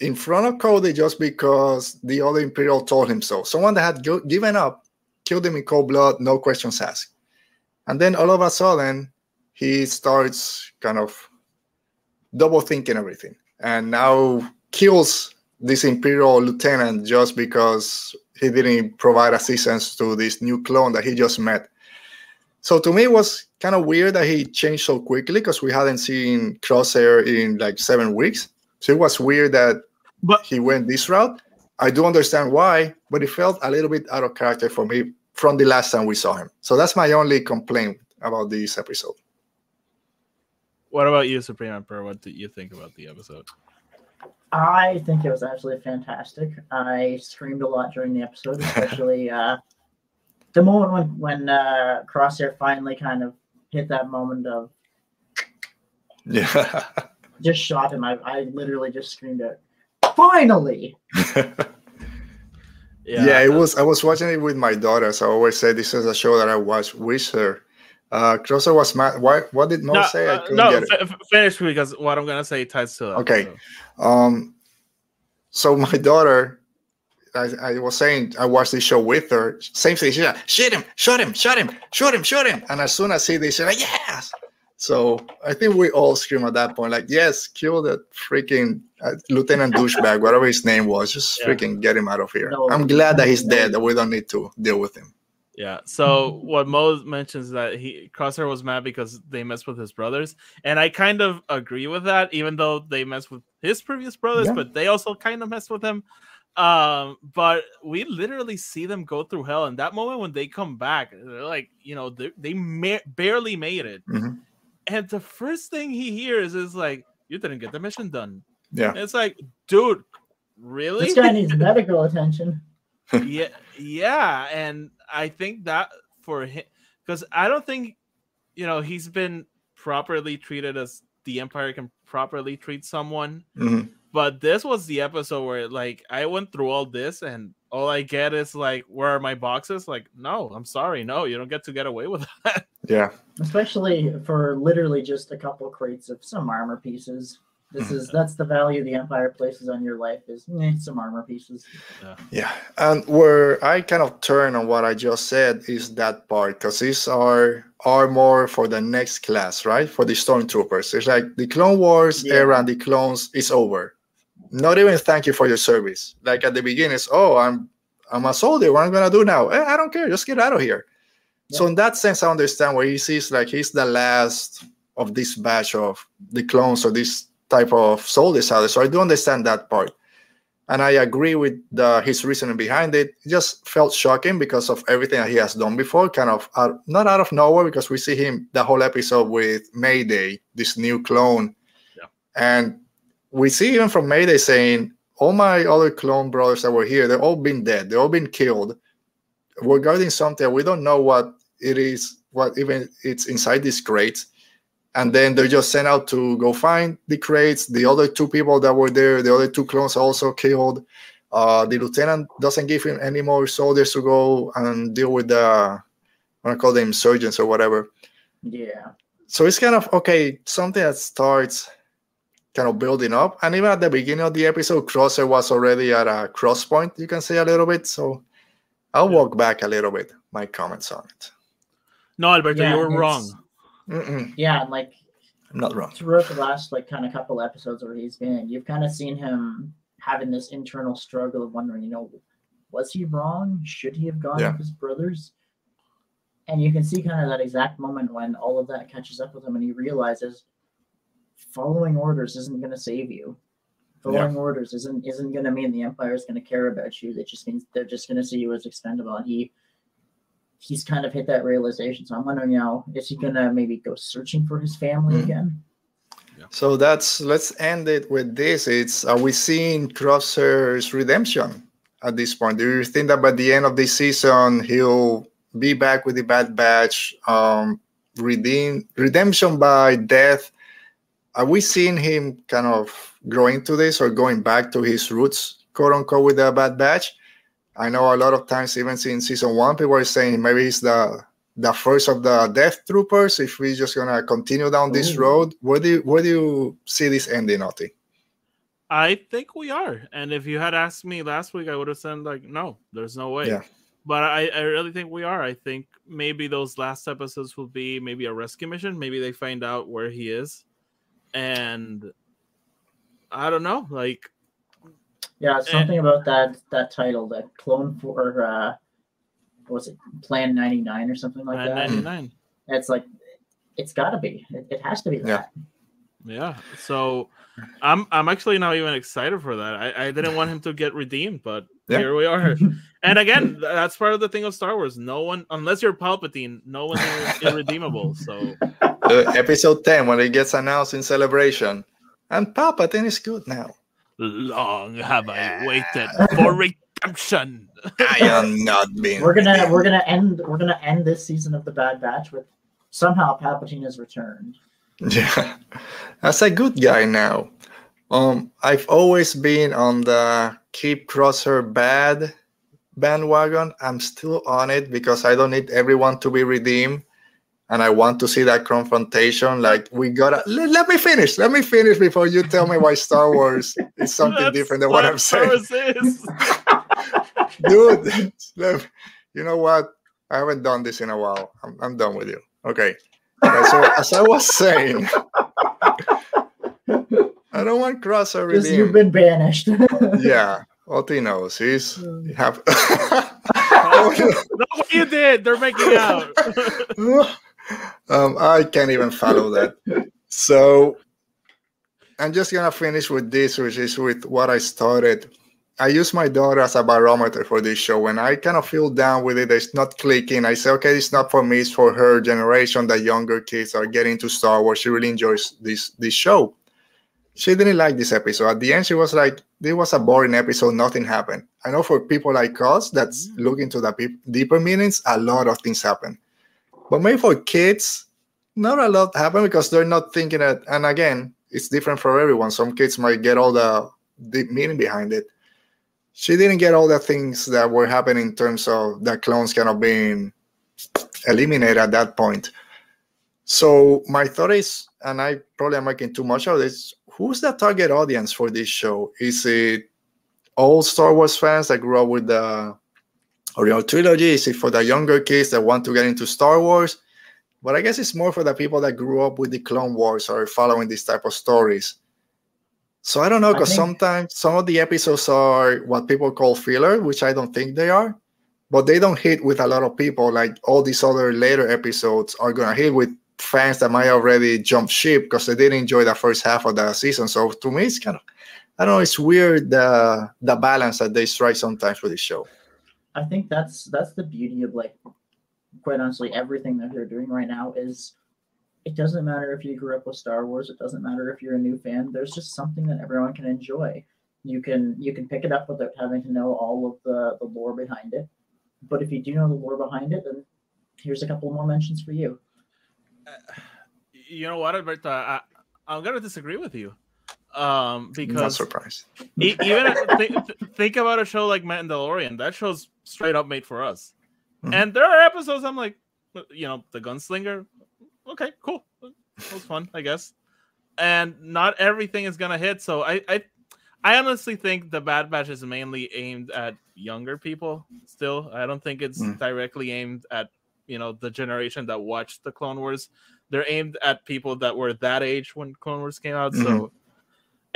Speaker 2: in front of Cody just because the other Imperial told him so. Someone that had given up killed him in cold blood, no questions asked. And then all of a sudden, he starts kind of double thinking everything and now kills this Imperial lieutenant just because he didn't provide assistance to this new clone that he just met. So to me, it was kind of weird that he changed so quickly because we hadn't seen Crosshair in like seven weeks. So it was weird that but he went this route. I do understand why, but it felt a little bit out of character for me from the last time we saw him. So that's my only complaint about this episode.
Speaker 3: What about you, Supreme Emperor? What did you think about the episode?
Speaker 5: I think it was absolutely fantastic. I screamed a lot during the episode, (laughs) especially uh, the moment when when uh, Crosshair finally kind of hit that moment of
Speaker 2: yeah, (laughs)
Speaker 5: just shot him. I, I literally just screamed it. Finally. (laughs)
Speaker 2: yeah, yeah, it was. I was watching it with my daughter, so I always say this is a show that I watch with her. Uh, Crosshair was mad. Why? What did Mo no, say?
Speaker 3: I uh, no, f- finish because what I'm gonna say ties to that.
Speaker 2: Okay. So. Um. So my (laughs) daughter, I, I, was saying I watched this show with her. Same thing. She's like, shoot him, shoot him, shoot him, shoot him, shoot him. And as soon as I see this, she's like, yes. So I think we all scream at that point, like, yes, kill that freaking uh, Lieutenant douchebag, whatever his name was. Just yeah. freaking get him out of here. No, I'm glad that he's dead, that we don't need to deal with him.
Speaker 3: Yeah. So what Mo mentions that he Crosshair was mad because they messed with his brothers, and I kind of agree with that. Even though they messed with his previous brothers, yeah. but they also kind of messed with him. Um, but we literally see them go through hell, and that moment when they come back, they're like, you know, they, they ma- barely made it,
Speaker 2: mm-hmm.
Speaker 3: And the first thing he hears is like, "You didn't get the mission done."
Speaker 2: Yeah,
Speaker 3: and it's like, dude, really?
Speaker 5: This guy needs (laughs) medical attention.
Speaker 3: yeah, yeah, and I think that for him, because I don't think, you know, he's been properly treated as the Empire can properly treat someone.
Speaker 2: Mm-hmm
Speaker 3: but this was the episode where like I went through all this and all I get is like, where are my boxes? Like, no, I'm sorry, no, you don't get to get away with (laughs) that.
Speaker 2: Yeah.
Speaker 5: Especially for literally just a couple crates of some armor pieces. This is that's the value the Empire places on your life is eh, some armor pieces.
Speaker 2: Yeah. yeah. And where I kind of turn on what I just said is that part because these are armor for the next class, right? For the stormtroopers. It's like the Clone Wars yeah. era and the clones is over not even thank you for your service. Like at the beginning, it's oh, I'm I'm a soldier. What am I gonna do now? Eh, I don't care. Just get out of here. Yeah. So in that sense, I understand where he sees like he's the last of this batch of the clones or this type of soldiers out there. So I do understand that part. And I agree with the, his reasoning behind it. It just felt shocking because of everything that he has done before, kind of out, not out of nowhere, because we see him the whole episode with Mayday, this new clone.
Speaker 3: Yeah.
Speaker 2: And we see even from Mayday saying, all my other clone brothers that were here, they've all been dead. They've all been killed. We're guarding something. We don't know what it is, what even it's inside these crates. And then they're just sent out to go find the crates. The other two people that were there, the other two clones also killed. Uh, the lieutenant doesn't give him any more soldiers to go and deal with the, I call them insurgents or whatever.
Speaker 5: Yeah.
Speaker 2: So it's kind of okay, something that starts kind of building up. And even at the beginning of the episode, Crosshair was already at a cross point, you can say a little bit. So I'll yeah. walk back a little bit, my comments on it.
Speaker 3: No, Alberto, yeah, you were wrong.
Speaker 2: Mm-mm.
Speaker 5: Yeah, like
Speaker 2: I'm not wrong.
Speaker 5: Throughout the last like kind of couple episodes where he's been, you've kind of seen him having this internal struggle of wondering, you know, was he wrong? Should he have gone yeah. with his brothers? And you can see kind of that exact moment when all of that catches up with him and he realizes following orders isn't going to save you. Following yeah. orders isn't isn't going to mean the empire is going to care about you. That just means they're just going to see you as expendable. And he he's kind of hit that realization. So I'm wondering now, is he going to maybe go searching for his family mm-hmm. again?
Speaker 2: So that's let's end it with this. It's are we seeing Crosshair's redemption at this point? Do you think that by the end of this season he'll be back with the Bad Batch, um, redeem redemption by death, are we seeing him kind of growing to this or going back to his roots, quote unquote, with the Bad Batch? I know a lot of times, even in season one, people are saying maybe he's the the first of the Death Troopers. If we're just gonna continue down this Ooh. road, where do you, where do you see this ending, Oti?
Speaker 3: I think we are. And if you had asked me last week, I would have said like, no, there's no way.
Speaker 2: Yeah.
Speaker 3: But I, I really think we are. I think maybe those last episodes will be maybe a rescue mission. Maybe they find out where he is and I don't know, like
Speaker 5: Yeah, something and, about that that title, that clone for uh what was it, Plan 99 or something like
Speaker 3: Plan
Speaker 5: that.
Speaker 3: 99.
Speaker 5: It's like it's gotta be. It, it has to be that.
Speaker 3: Yeah. yeah. So I'm I'm actually not even excited for that. I, I didn't want him to get redeemed, but yeah. here we are. (laughs) and again, that's part of the thing of Star Wars. No one, unless you're Palpatine, no one is irredeemable. So (laughs)
Speaker 2: uh, episode 10 when it gets announced in celebration. And Palpatine is good now.
Speaker 3: Long have I waited for redemption.
Speaker 2: I am not being.
Speaker 5: We're gonna redeemed. we're gonna end we're gonna end this season of the Bad Batch with somehow Palpatine has returned.
Speaker 2: Yeah, as a good guy now. Um, I've always been on the keep Crosshair bad bandwagon. I'm still on it because I don't need everyone to be redeemed, and I want to see that confrontation. Like we gotta let, let me finish. Let me finish before you tell me why Star Wars is something different than what I'm saying. (laughs) (laughs) Dude, you know what? I haven't done this in a while. I'm, I'm done with you. Okay. okay so as I was saying. I don't want Crosshair
Speaker 5: Just You've been banished. (laughs)
Speaker 2: yeah, Oti knows. He's you have.
Speaker 3: Look what you did. They're making out.
Speaker 2: Um, I can't even follow that. So I'm just gonna finish with this, which is with what I started. I use my daughter as a barometer for this show. When I kind of feel down with it, it's not clicking. I say, okay, it's not for me. It's for her generation. The younger kids are getting to Star Wars. She really enjoys this this show she didn't like this episode. At the end, she was like, "This was a boring episode. Nothing happened." I know for people like us that's mm-hmm. looking to the pe- deeper meanings, a lot of things happen. But maybe for kids, not a lot happen because they're not thinking it. And again, it's different for everyone. Some kids might get all the deep meaning behind it. She didn't get all the things that were happening in terms of the clones kind of being eliminated at that point. So my thought is, and I probably am making too much of this, who's the target audience for this show? Is it all Star Wars fans that grew up with the original trilogy? Is it for the younger kids that want to get into Star Wars? But I guess it's more for the people that grew up with the Clone Wars or following these type of stories. So I don't know because sometimes some of the episodes are what people call filler, which I don't think they are, but they don't hit with a lot of people. Like all these other later episodes are gonna hit with fans that might already jump ship because they didn't enjoy the first half of the season. So to me, it's kind of I don't know. It's weird the the balance that they strike sometimes with the show.
Speaker 5: I think that's that's the beauty of like quite honestly everything that they're doing right now is it doesn't matter if you grew up with Star Wars. It doesn't matter if you're a new fan. There's just something that everyone can enjoy. You can you can pick it up without having to know all of the the lore behind it. But if you do know the lore behind it, then here's a couple more mentions for you
Speaker 3: you know what, Alberto? I, I'm gonna disagree with you. Um, because
Speaker 2: not surprised.
Speaker 3: even th- think about a show like Mandalorian. That show's straight up made for us. Mm-hmm. And there are episodes I'm like, you know, the gunslinger. Okay, cool. It was fun, I guess. And not everything is gonna hit. So I, I, I honestly think the Bad Batch is mainly aimed at younger people. Still, I don't think it's mm. directly aimed at you know the generation that watched the Clone Wars. They're aimed at people that were that age when Clone Wars came out. Mm-hmm. So,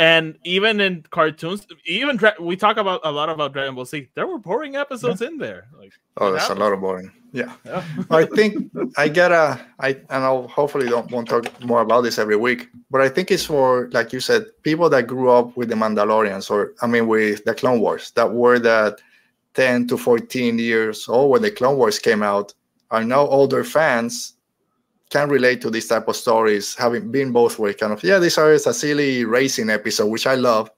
Speaker 3: and even in cartoons, even Dra- we talk about a lot about Dragon Ball Z. There were boring episodes yeah. in there. Like,
Speaker 2: oh, there's a lot of boring. Yeah, yeah. I think I gotta. I and I'll hopefully don't want to talk more about this every week. But I think it's for like you said, people that grew up with the Mandalorians, or I mean, with the Clone Wars, that were that 10 to 14 years old when the Clone Wars came out are now older fans can relate to these type of stories, having been both ways, kind of, yeah, this is a silly racing episode, which I love,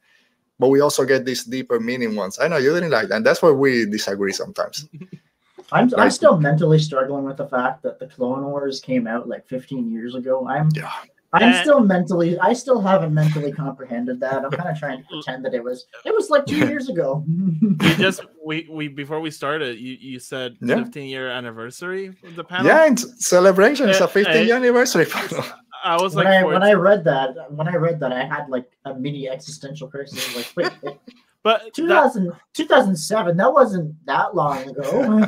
Speaker 2: but we also get these deeper meaning ones. I know you didn't like that. And that's where we disagree sometimes. (laughs)
Speaker 5: I'm, I'm still mentally struggling with the fact that the Clone Wars came out like 15 years ago. I'm yeah. I'm still mentally, I still haven't mentally comprehended that. I'm kind of trying to pretend that it was, it was like two years ago.
Speaker 3: you (laughs) just, we, we, before we started, you, you said yeah. 15 year anniversary of the panel.
Speaker 2: Yeah, celebration. It's uh, a 15 year uh, anniversary
Speaker 3: panel. I was
Speaker 5: when
Speaker 3: like,
Speaker 5: I, when I read that, when I read that, I had like a mini existential crisis. Like, wait, wait (laughs)
Speaker 3: but
Speaker 5: 2000, that, 2007, that wasn't that long ago.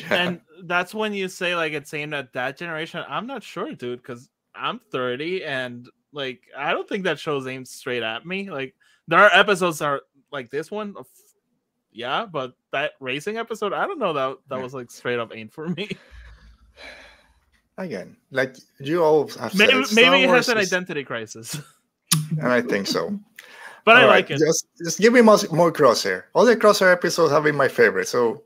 Speaker 5: (laughs)
Speaker 3: and that's when you say like it's aimed at that generation. I'm not sure, dude, because I'm 30 and like I don't think that show's aimed straight at me. Like there are episodes are like this one, yeah, but that racing episode, I don't know that that was like straight up ain't for me. (laughs)
Speaker 2: Again, like you all have
Speaker 3: maybe,
Speaker 2: said,
Speaker 3: maybe it has an is... identity crisis. (laughs)
Speaker 2: and I think so. (laughs)
Speaker 3: but all I right, like it.
Speaker 2: Just, just give me more, more crosshair. All the crosshair episodes have been my favorite, so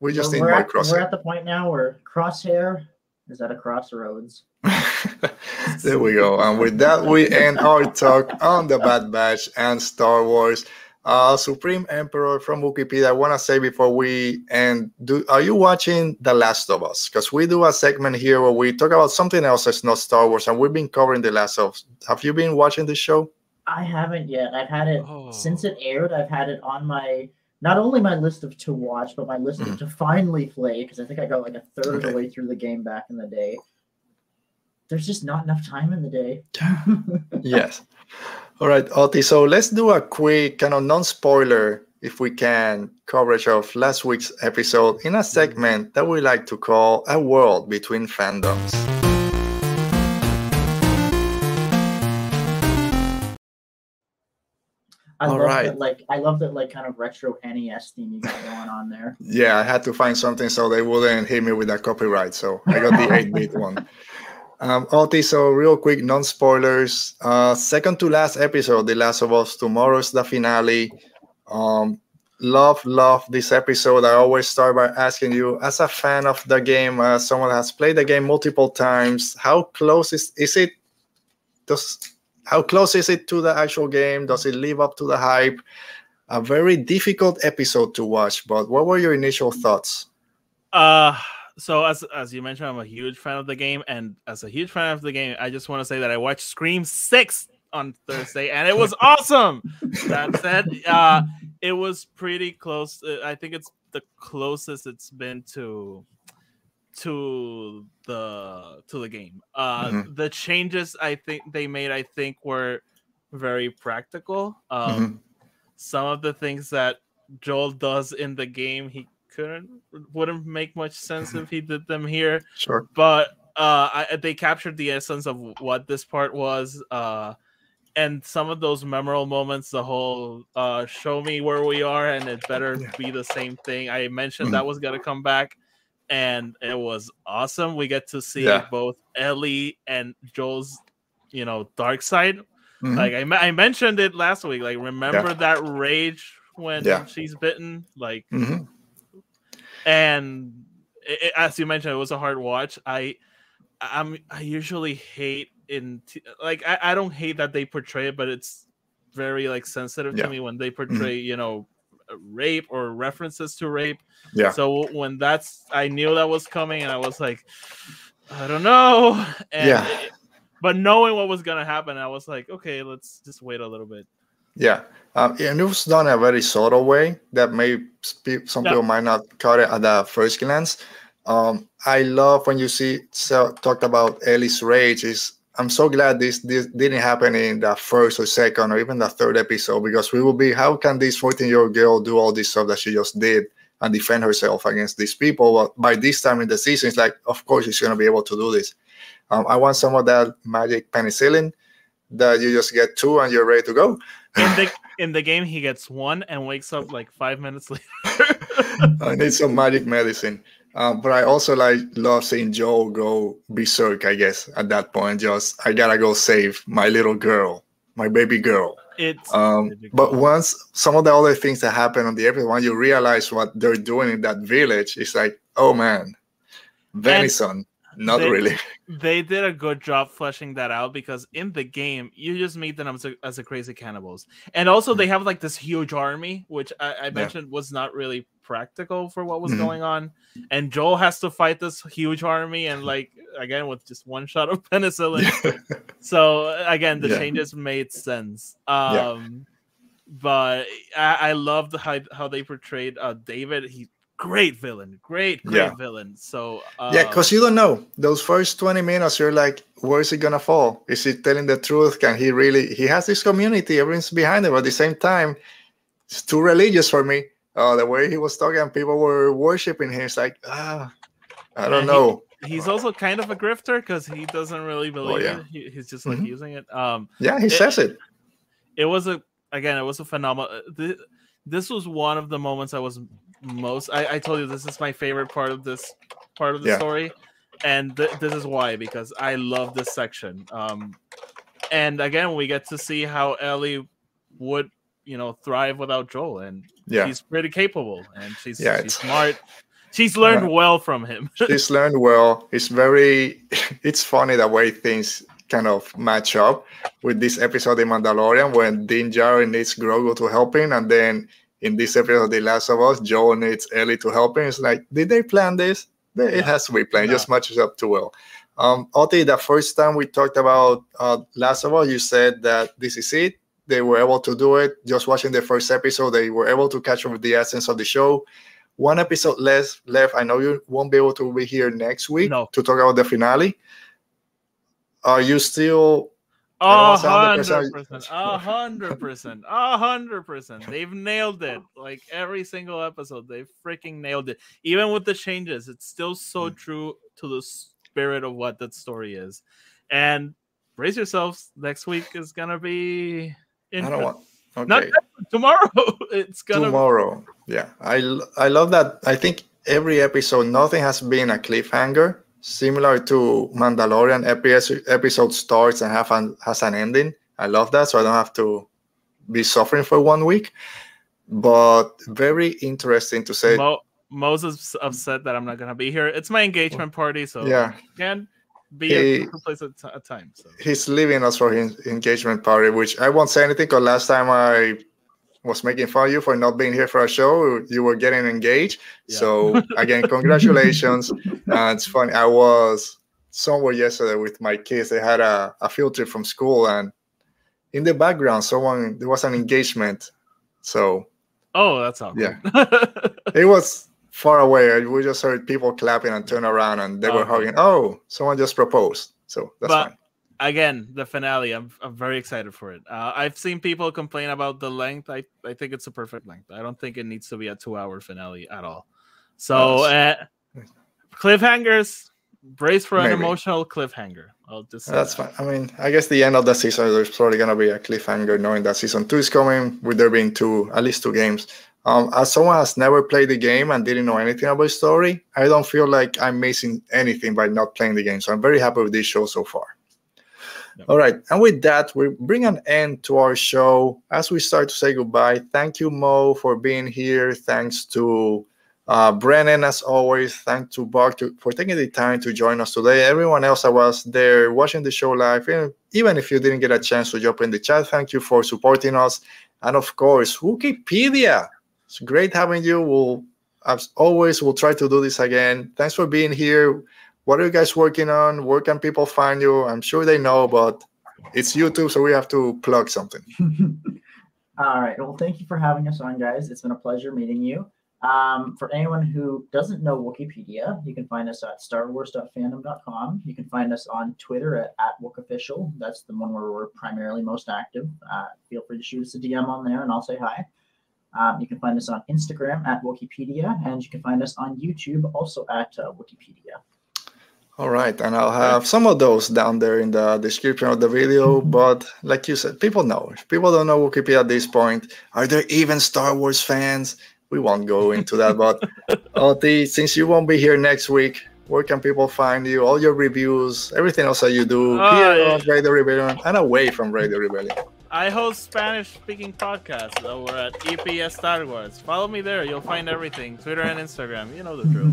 Speaker 2: we just well, need more
Speaker 5: at,
Speaker 2: crosshair.
Speaker 5: We're at the point now where crosshair is at a crossroads. (laughs)
Speaker 2: there we go. And with that, we end our talk on the Bad Batch and Star Wars. Uh, Supreme Emperor from Wookieepedia. I want to say before we end, do are you watching The Last of Us? Because we do a segment here where we talk about something else that's not Star Wars, and we've been covering The Last of Us. Have you been watching the show?
Speaker 5: I haven't yet. I've had it oh. since it aired. I've had it on my not only my list of to watch, but my list mm. of to finally play because I think I got like a third okay. of the way through the game back in the day. There's just not enough time in the day. (laughs)
Speaker 2: yes. All right, Oti. So let's do a quick kind of non-spoiler, if we can, coverage of last week's episode in a segment that we like to call a world between fandoms.
Speaker 5: I All love right. that, like I love that, like kind of retro NES theme you got going on there. (laughs)
Speaker 2: Yeah, I had to find something so they wouldn't hit me with that copyright. So I got the 8-bit one. (laughs) Um, Oti, so real quick, non spoilers. Uh, second to last episode, The Last of Us. Tomorrow's the finale. Um, love, love this episode. I always start by asking you, as a fan of the game, uh, someone has played the game multiple times, how close is is it? Does how close is it to the actual game? Does it live up to the hype? A very difficult episode to watch, but what were your initial thoughts?
Speaker 3: Uh so as as you mentioned, I'm a huge fan of the game, and as a huge fan of the game, I just want to say that I watched Scream Six on Thursday, and it was awesome. that said, uh, it was pretty close. Uh, I think it's the closest it's been to to the to the game. Uh, mm-hmm. The changes I think they made, I think, were very practical. Um, mm-hmm. Some of the things that Joel does in the game, he couldn't wouldn't make much sense if (laughs) he did them here.
Speaker 2: Sure,
Speaker 3: but uh, I, they captured the essence of what this part was. Uh, and some of those memorable moments, the whole uh, show me where we are, and it better be the same thing. I mentioned mm-hmm. that was gonna come back and it was awesome. We get to see yeah. both Ellie and Joel's, you know, dark side. Mm-hmm. Like I, I mentioned it last week. Like remember yeah. that rage when yeah. she's bitten, like, mm-hmm. and it, it, as you mentioned, it was a hard watch. I, I'm I usually hate in t- like I, I don't hate that they portray it, but it's very like sensitive to me when they mm-hmm. portray, mm-hmm. you know, rape or references to rape.
Speaker 2: Yeah.
Speaker 3: So when that's, I knew that was coming, and I was like, I don't know. And
Speaker 2: yeah.
Speaker 3: It, but knowing what was gonna happen, I was like, okay, let's just wait a little bit.
Speaker 2: Yeah, um, and it was done in a very subtle way that may some yeah. people might not caught it at the first glance. Um, I love when you see so, talked about Ellie's rage is I'm so glad this this didn't happen in the first or second or even the third episode because we will be how can this 14 year old girl do all this stuff that she just did and defend herself against these people? But by this time in the season, it's like of course she's gonna be able to do this. Um, I want some of that magic penicillin that you just get two and you're ready to go.
Speaker 3: In the (laughs) in the game, he gets one and wakes up like five minutes later. (laughs)
Speaker 2: I need some magic medicine. Um, but I also like love seeing Joel go berserk. I guess at that point, just I gotta go save my little girl, my baby girl.
Speaker 3: It's
Speaker 2: um, but once some of the other things that happen on the episode, when you realize what they're doing in that village, it's like, oh man, venison. And not
Speaker 3: they,
Speaker 2: really.
Speaker 3: They did a good job fleshing that out because in the game you just meet them as a, as a crazy cannibals, and also mm-hmm. they have like this huge army, which I, I mentioned yeah. was not really practical for what was mm-hmm. going on. And Joel has to fight this huge army, and like again with just one shot of (laughs) penicillin. (laughs) so again, the yeah. changes made sense. Um, yeah. But I, I loved how how they portrayed uh, David. He great villain, great, great yeah. villain. So
Speaker 2: uh, yeah, because you don't know those first twenty minutes. You're like, where is he gonna fall? Is he telling the truth? Can he really? He has this community, everyone's behind him. But at the same time, it's too religious for me. Uh, the way he was talking, people were worshiping him. It's like, ah, I don't know.
Speaker 3: He, he's also kind of a grifter because he doesn't really oh, believe oh, yeah. it. He, he's just like mm-hmm. using it. Um,
Speaker 2: yeah, he
Speaker 3: it,
Speaker 2: says it.
Speaker 3: It was a again, it was a phenomenal. This, this was one of the moments I was most. I, I told you this is my favorite part of this part of the yeah. story, and th- this is why because I love this section. Um, and again, we get to see how Ellie would, you know, thrive without Joel, and yeah. she's pretty capable, and she's yeah, she's smart. She's learned uh, well from him. (laughs)
Speaker 2: she's learned well. It's very, (laughs) it's funny the way things kind of match up with this episode in Mandalorian when Din Djarin needs Grogu to help him, and then in this episode of The Last of Us, Joel needs Ellie to help him. It's like, did they plan this? It has to be planned. Just matches up too well. Um, Oti, the first time we talked about uh, Last of Us, you said that this is it. They were able to do it. Just watching the first episode, they were able to catch up with the essence of the show. One episode less left. I know you won't be able to be here next week
Speaker 3: no.
Speaker 2: to talk about the finale. Are you still
Speaker 3: a hundred percent, a hundred percent, a hundred percent. They've nailed it. Like every single episode, they freaking nailed it. Even with the changes, it's still so mm. true to the spirit of what that story is. And brace yourselves. Next week is gonna be.
Speaker 2: I don't want.
Speaker 3: Okay. Not tomorrow. (laughs) It's gonna
Speaker 2: tomorrow. Yeah, I I love that. I think every episode, nothing has been a cliffhanger similar to Mandalorian. Every episode starts and have an, has an ending. I love that, so I don't have to be suffering for one week. But very interesting to say.
Speaker 3: Mo- Moses upset that I'm not gonna be here. It's my engagement party, so
Speaker 2: yeah,
Speaker 3: can be he, a place at a time. So.
Speaker 2: He's leaving us for his engagement party, which I won't say anything because last time I was making fun of you for not being here for a show. You were getting engaged. Yeah. So (laughs) again, congratulations. uh, it's funny. I was somewhere yesterday with my kids. They had a, a field trip from school, and in the background, someone there was an engagement. So
Speaker 3: oh, that's all.
Speaker 2: Yeah, (laughs) it was far away. We just heard people clapping and turn around, and they were hugging. Oh, someone just proposed. So that's but, fine
Speaker 3: again the finale i'm, I'm very excited for it uh, i've seen people complain about the length I, I think it's a perfect length i don't think it needs to be a two hour finale at all so uh, cliffhangers brace for Maybe. an emotional cliffhanger i'll just
Speaker 2: that's that. fine i mean i guess the end of the season there's probably going to be a cliffhanger knowing that season two is coming with there being two at least two games um, as someone has never played the game and didn't know anything about the story i don't feel like i'm missing anything by not playing the game so i'm very happy with this show so far all right. And with that, we bring an end to our show. As we start to say goodbye, thank you, Mo, for being here. Thanks to uh, Brennan, as always. Thanks to Bart to, for taking the time to join us today. Everyone else that was there watching the show live, even if you didn't get a chance to jump in the chat, thank you for supporting us. And of course, Wookieepedia. It's great having you. We'll, as always, we'll try to do this again. Thanks for being here what are you guys working on? Where can people find you? I'm sure they know, but it's YouTube, so we have to plug something. (laughs)
Speaker 5: All right. Well, thank you for having us on, guys. It's been a pleasure meeting you. Um, for anyone who doesn't know Wookieepedia, you can find us at starwars.fandom.com. You can find us on Twitter at, at WookOfficial. That's the one where we're primarily most active. Uh, feel free to shoot us a DM on there and I'll say hi. Um, you can find us on Instagram at Wookieepedia, and you can find us on YouTube also at uh, Wookieepedia.
Speaker 2: All right, and I'll have some of those down there in the description of the video. But like you said, people know. If people don't know Wookieepedia at this point, are there even Star Wars fans? We won't go into that. But (laughs) Oti, since you won't be here next week, where can people find you? All your reviews, everything else that you do uh, here yeah. on Radio Rebellion and away from Radio Rebellion.
Speaker 3: I host Spanish speaking podcasts over at EPS Star Wars. Follow me there. You'll find everything Twitter and Instagram. You know the drill.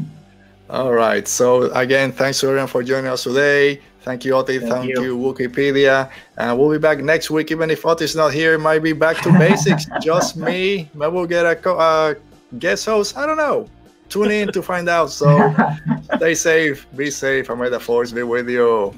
Speaker 2: All right. So again, thanks everyone for joining us today. Thank you, Oti. Thank, Thank you. you. Wookieepedia. And we'll be back next week. Even if Oti's not here, it might be back to basics. (laughs) Just me. Maybe we'll get a uh, guest host. I don't know. Tune in to find out. So (laughs) stay safe, be safe, and may the force be with you.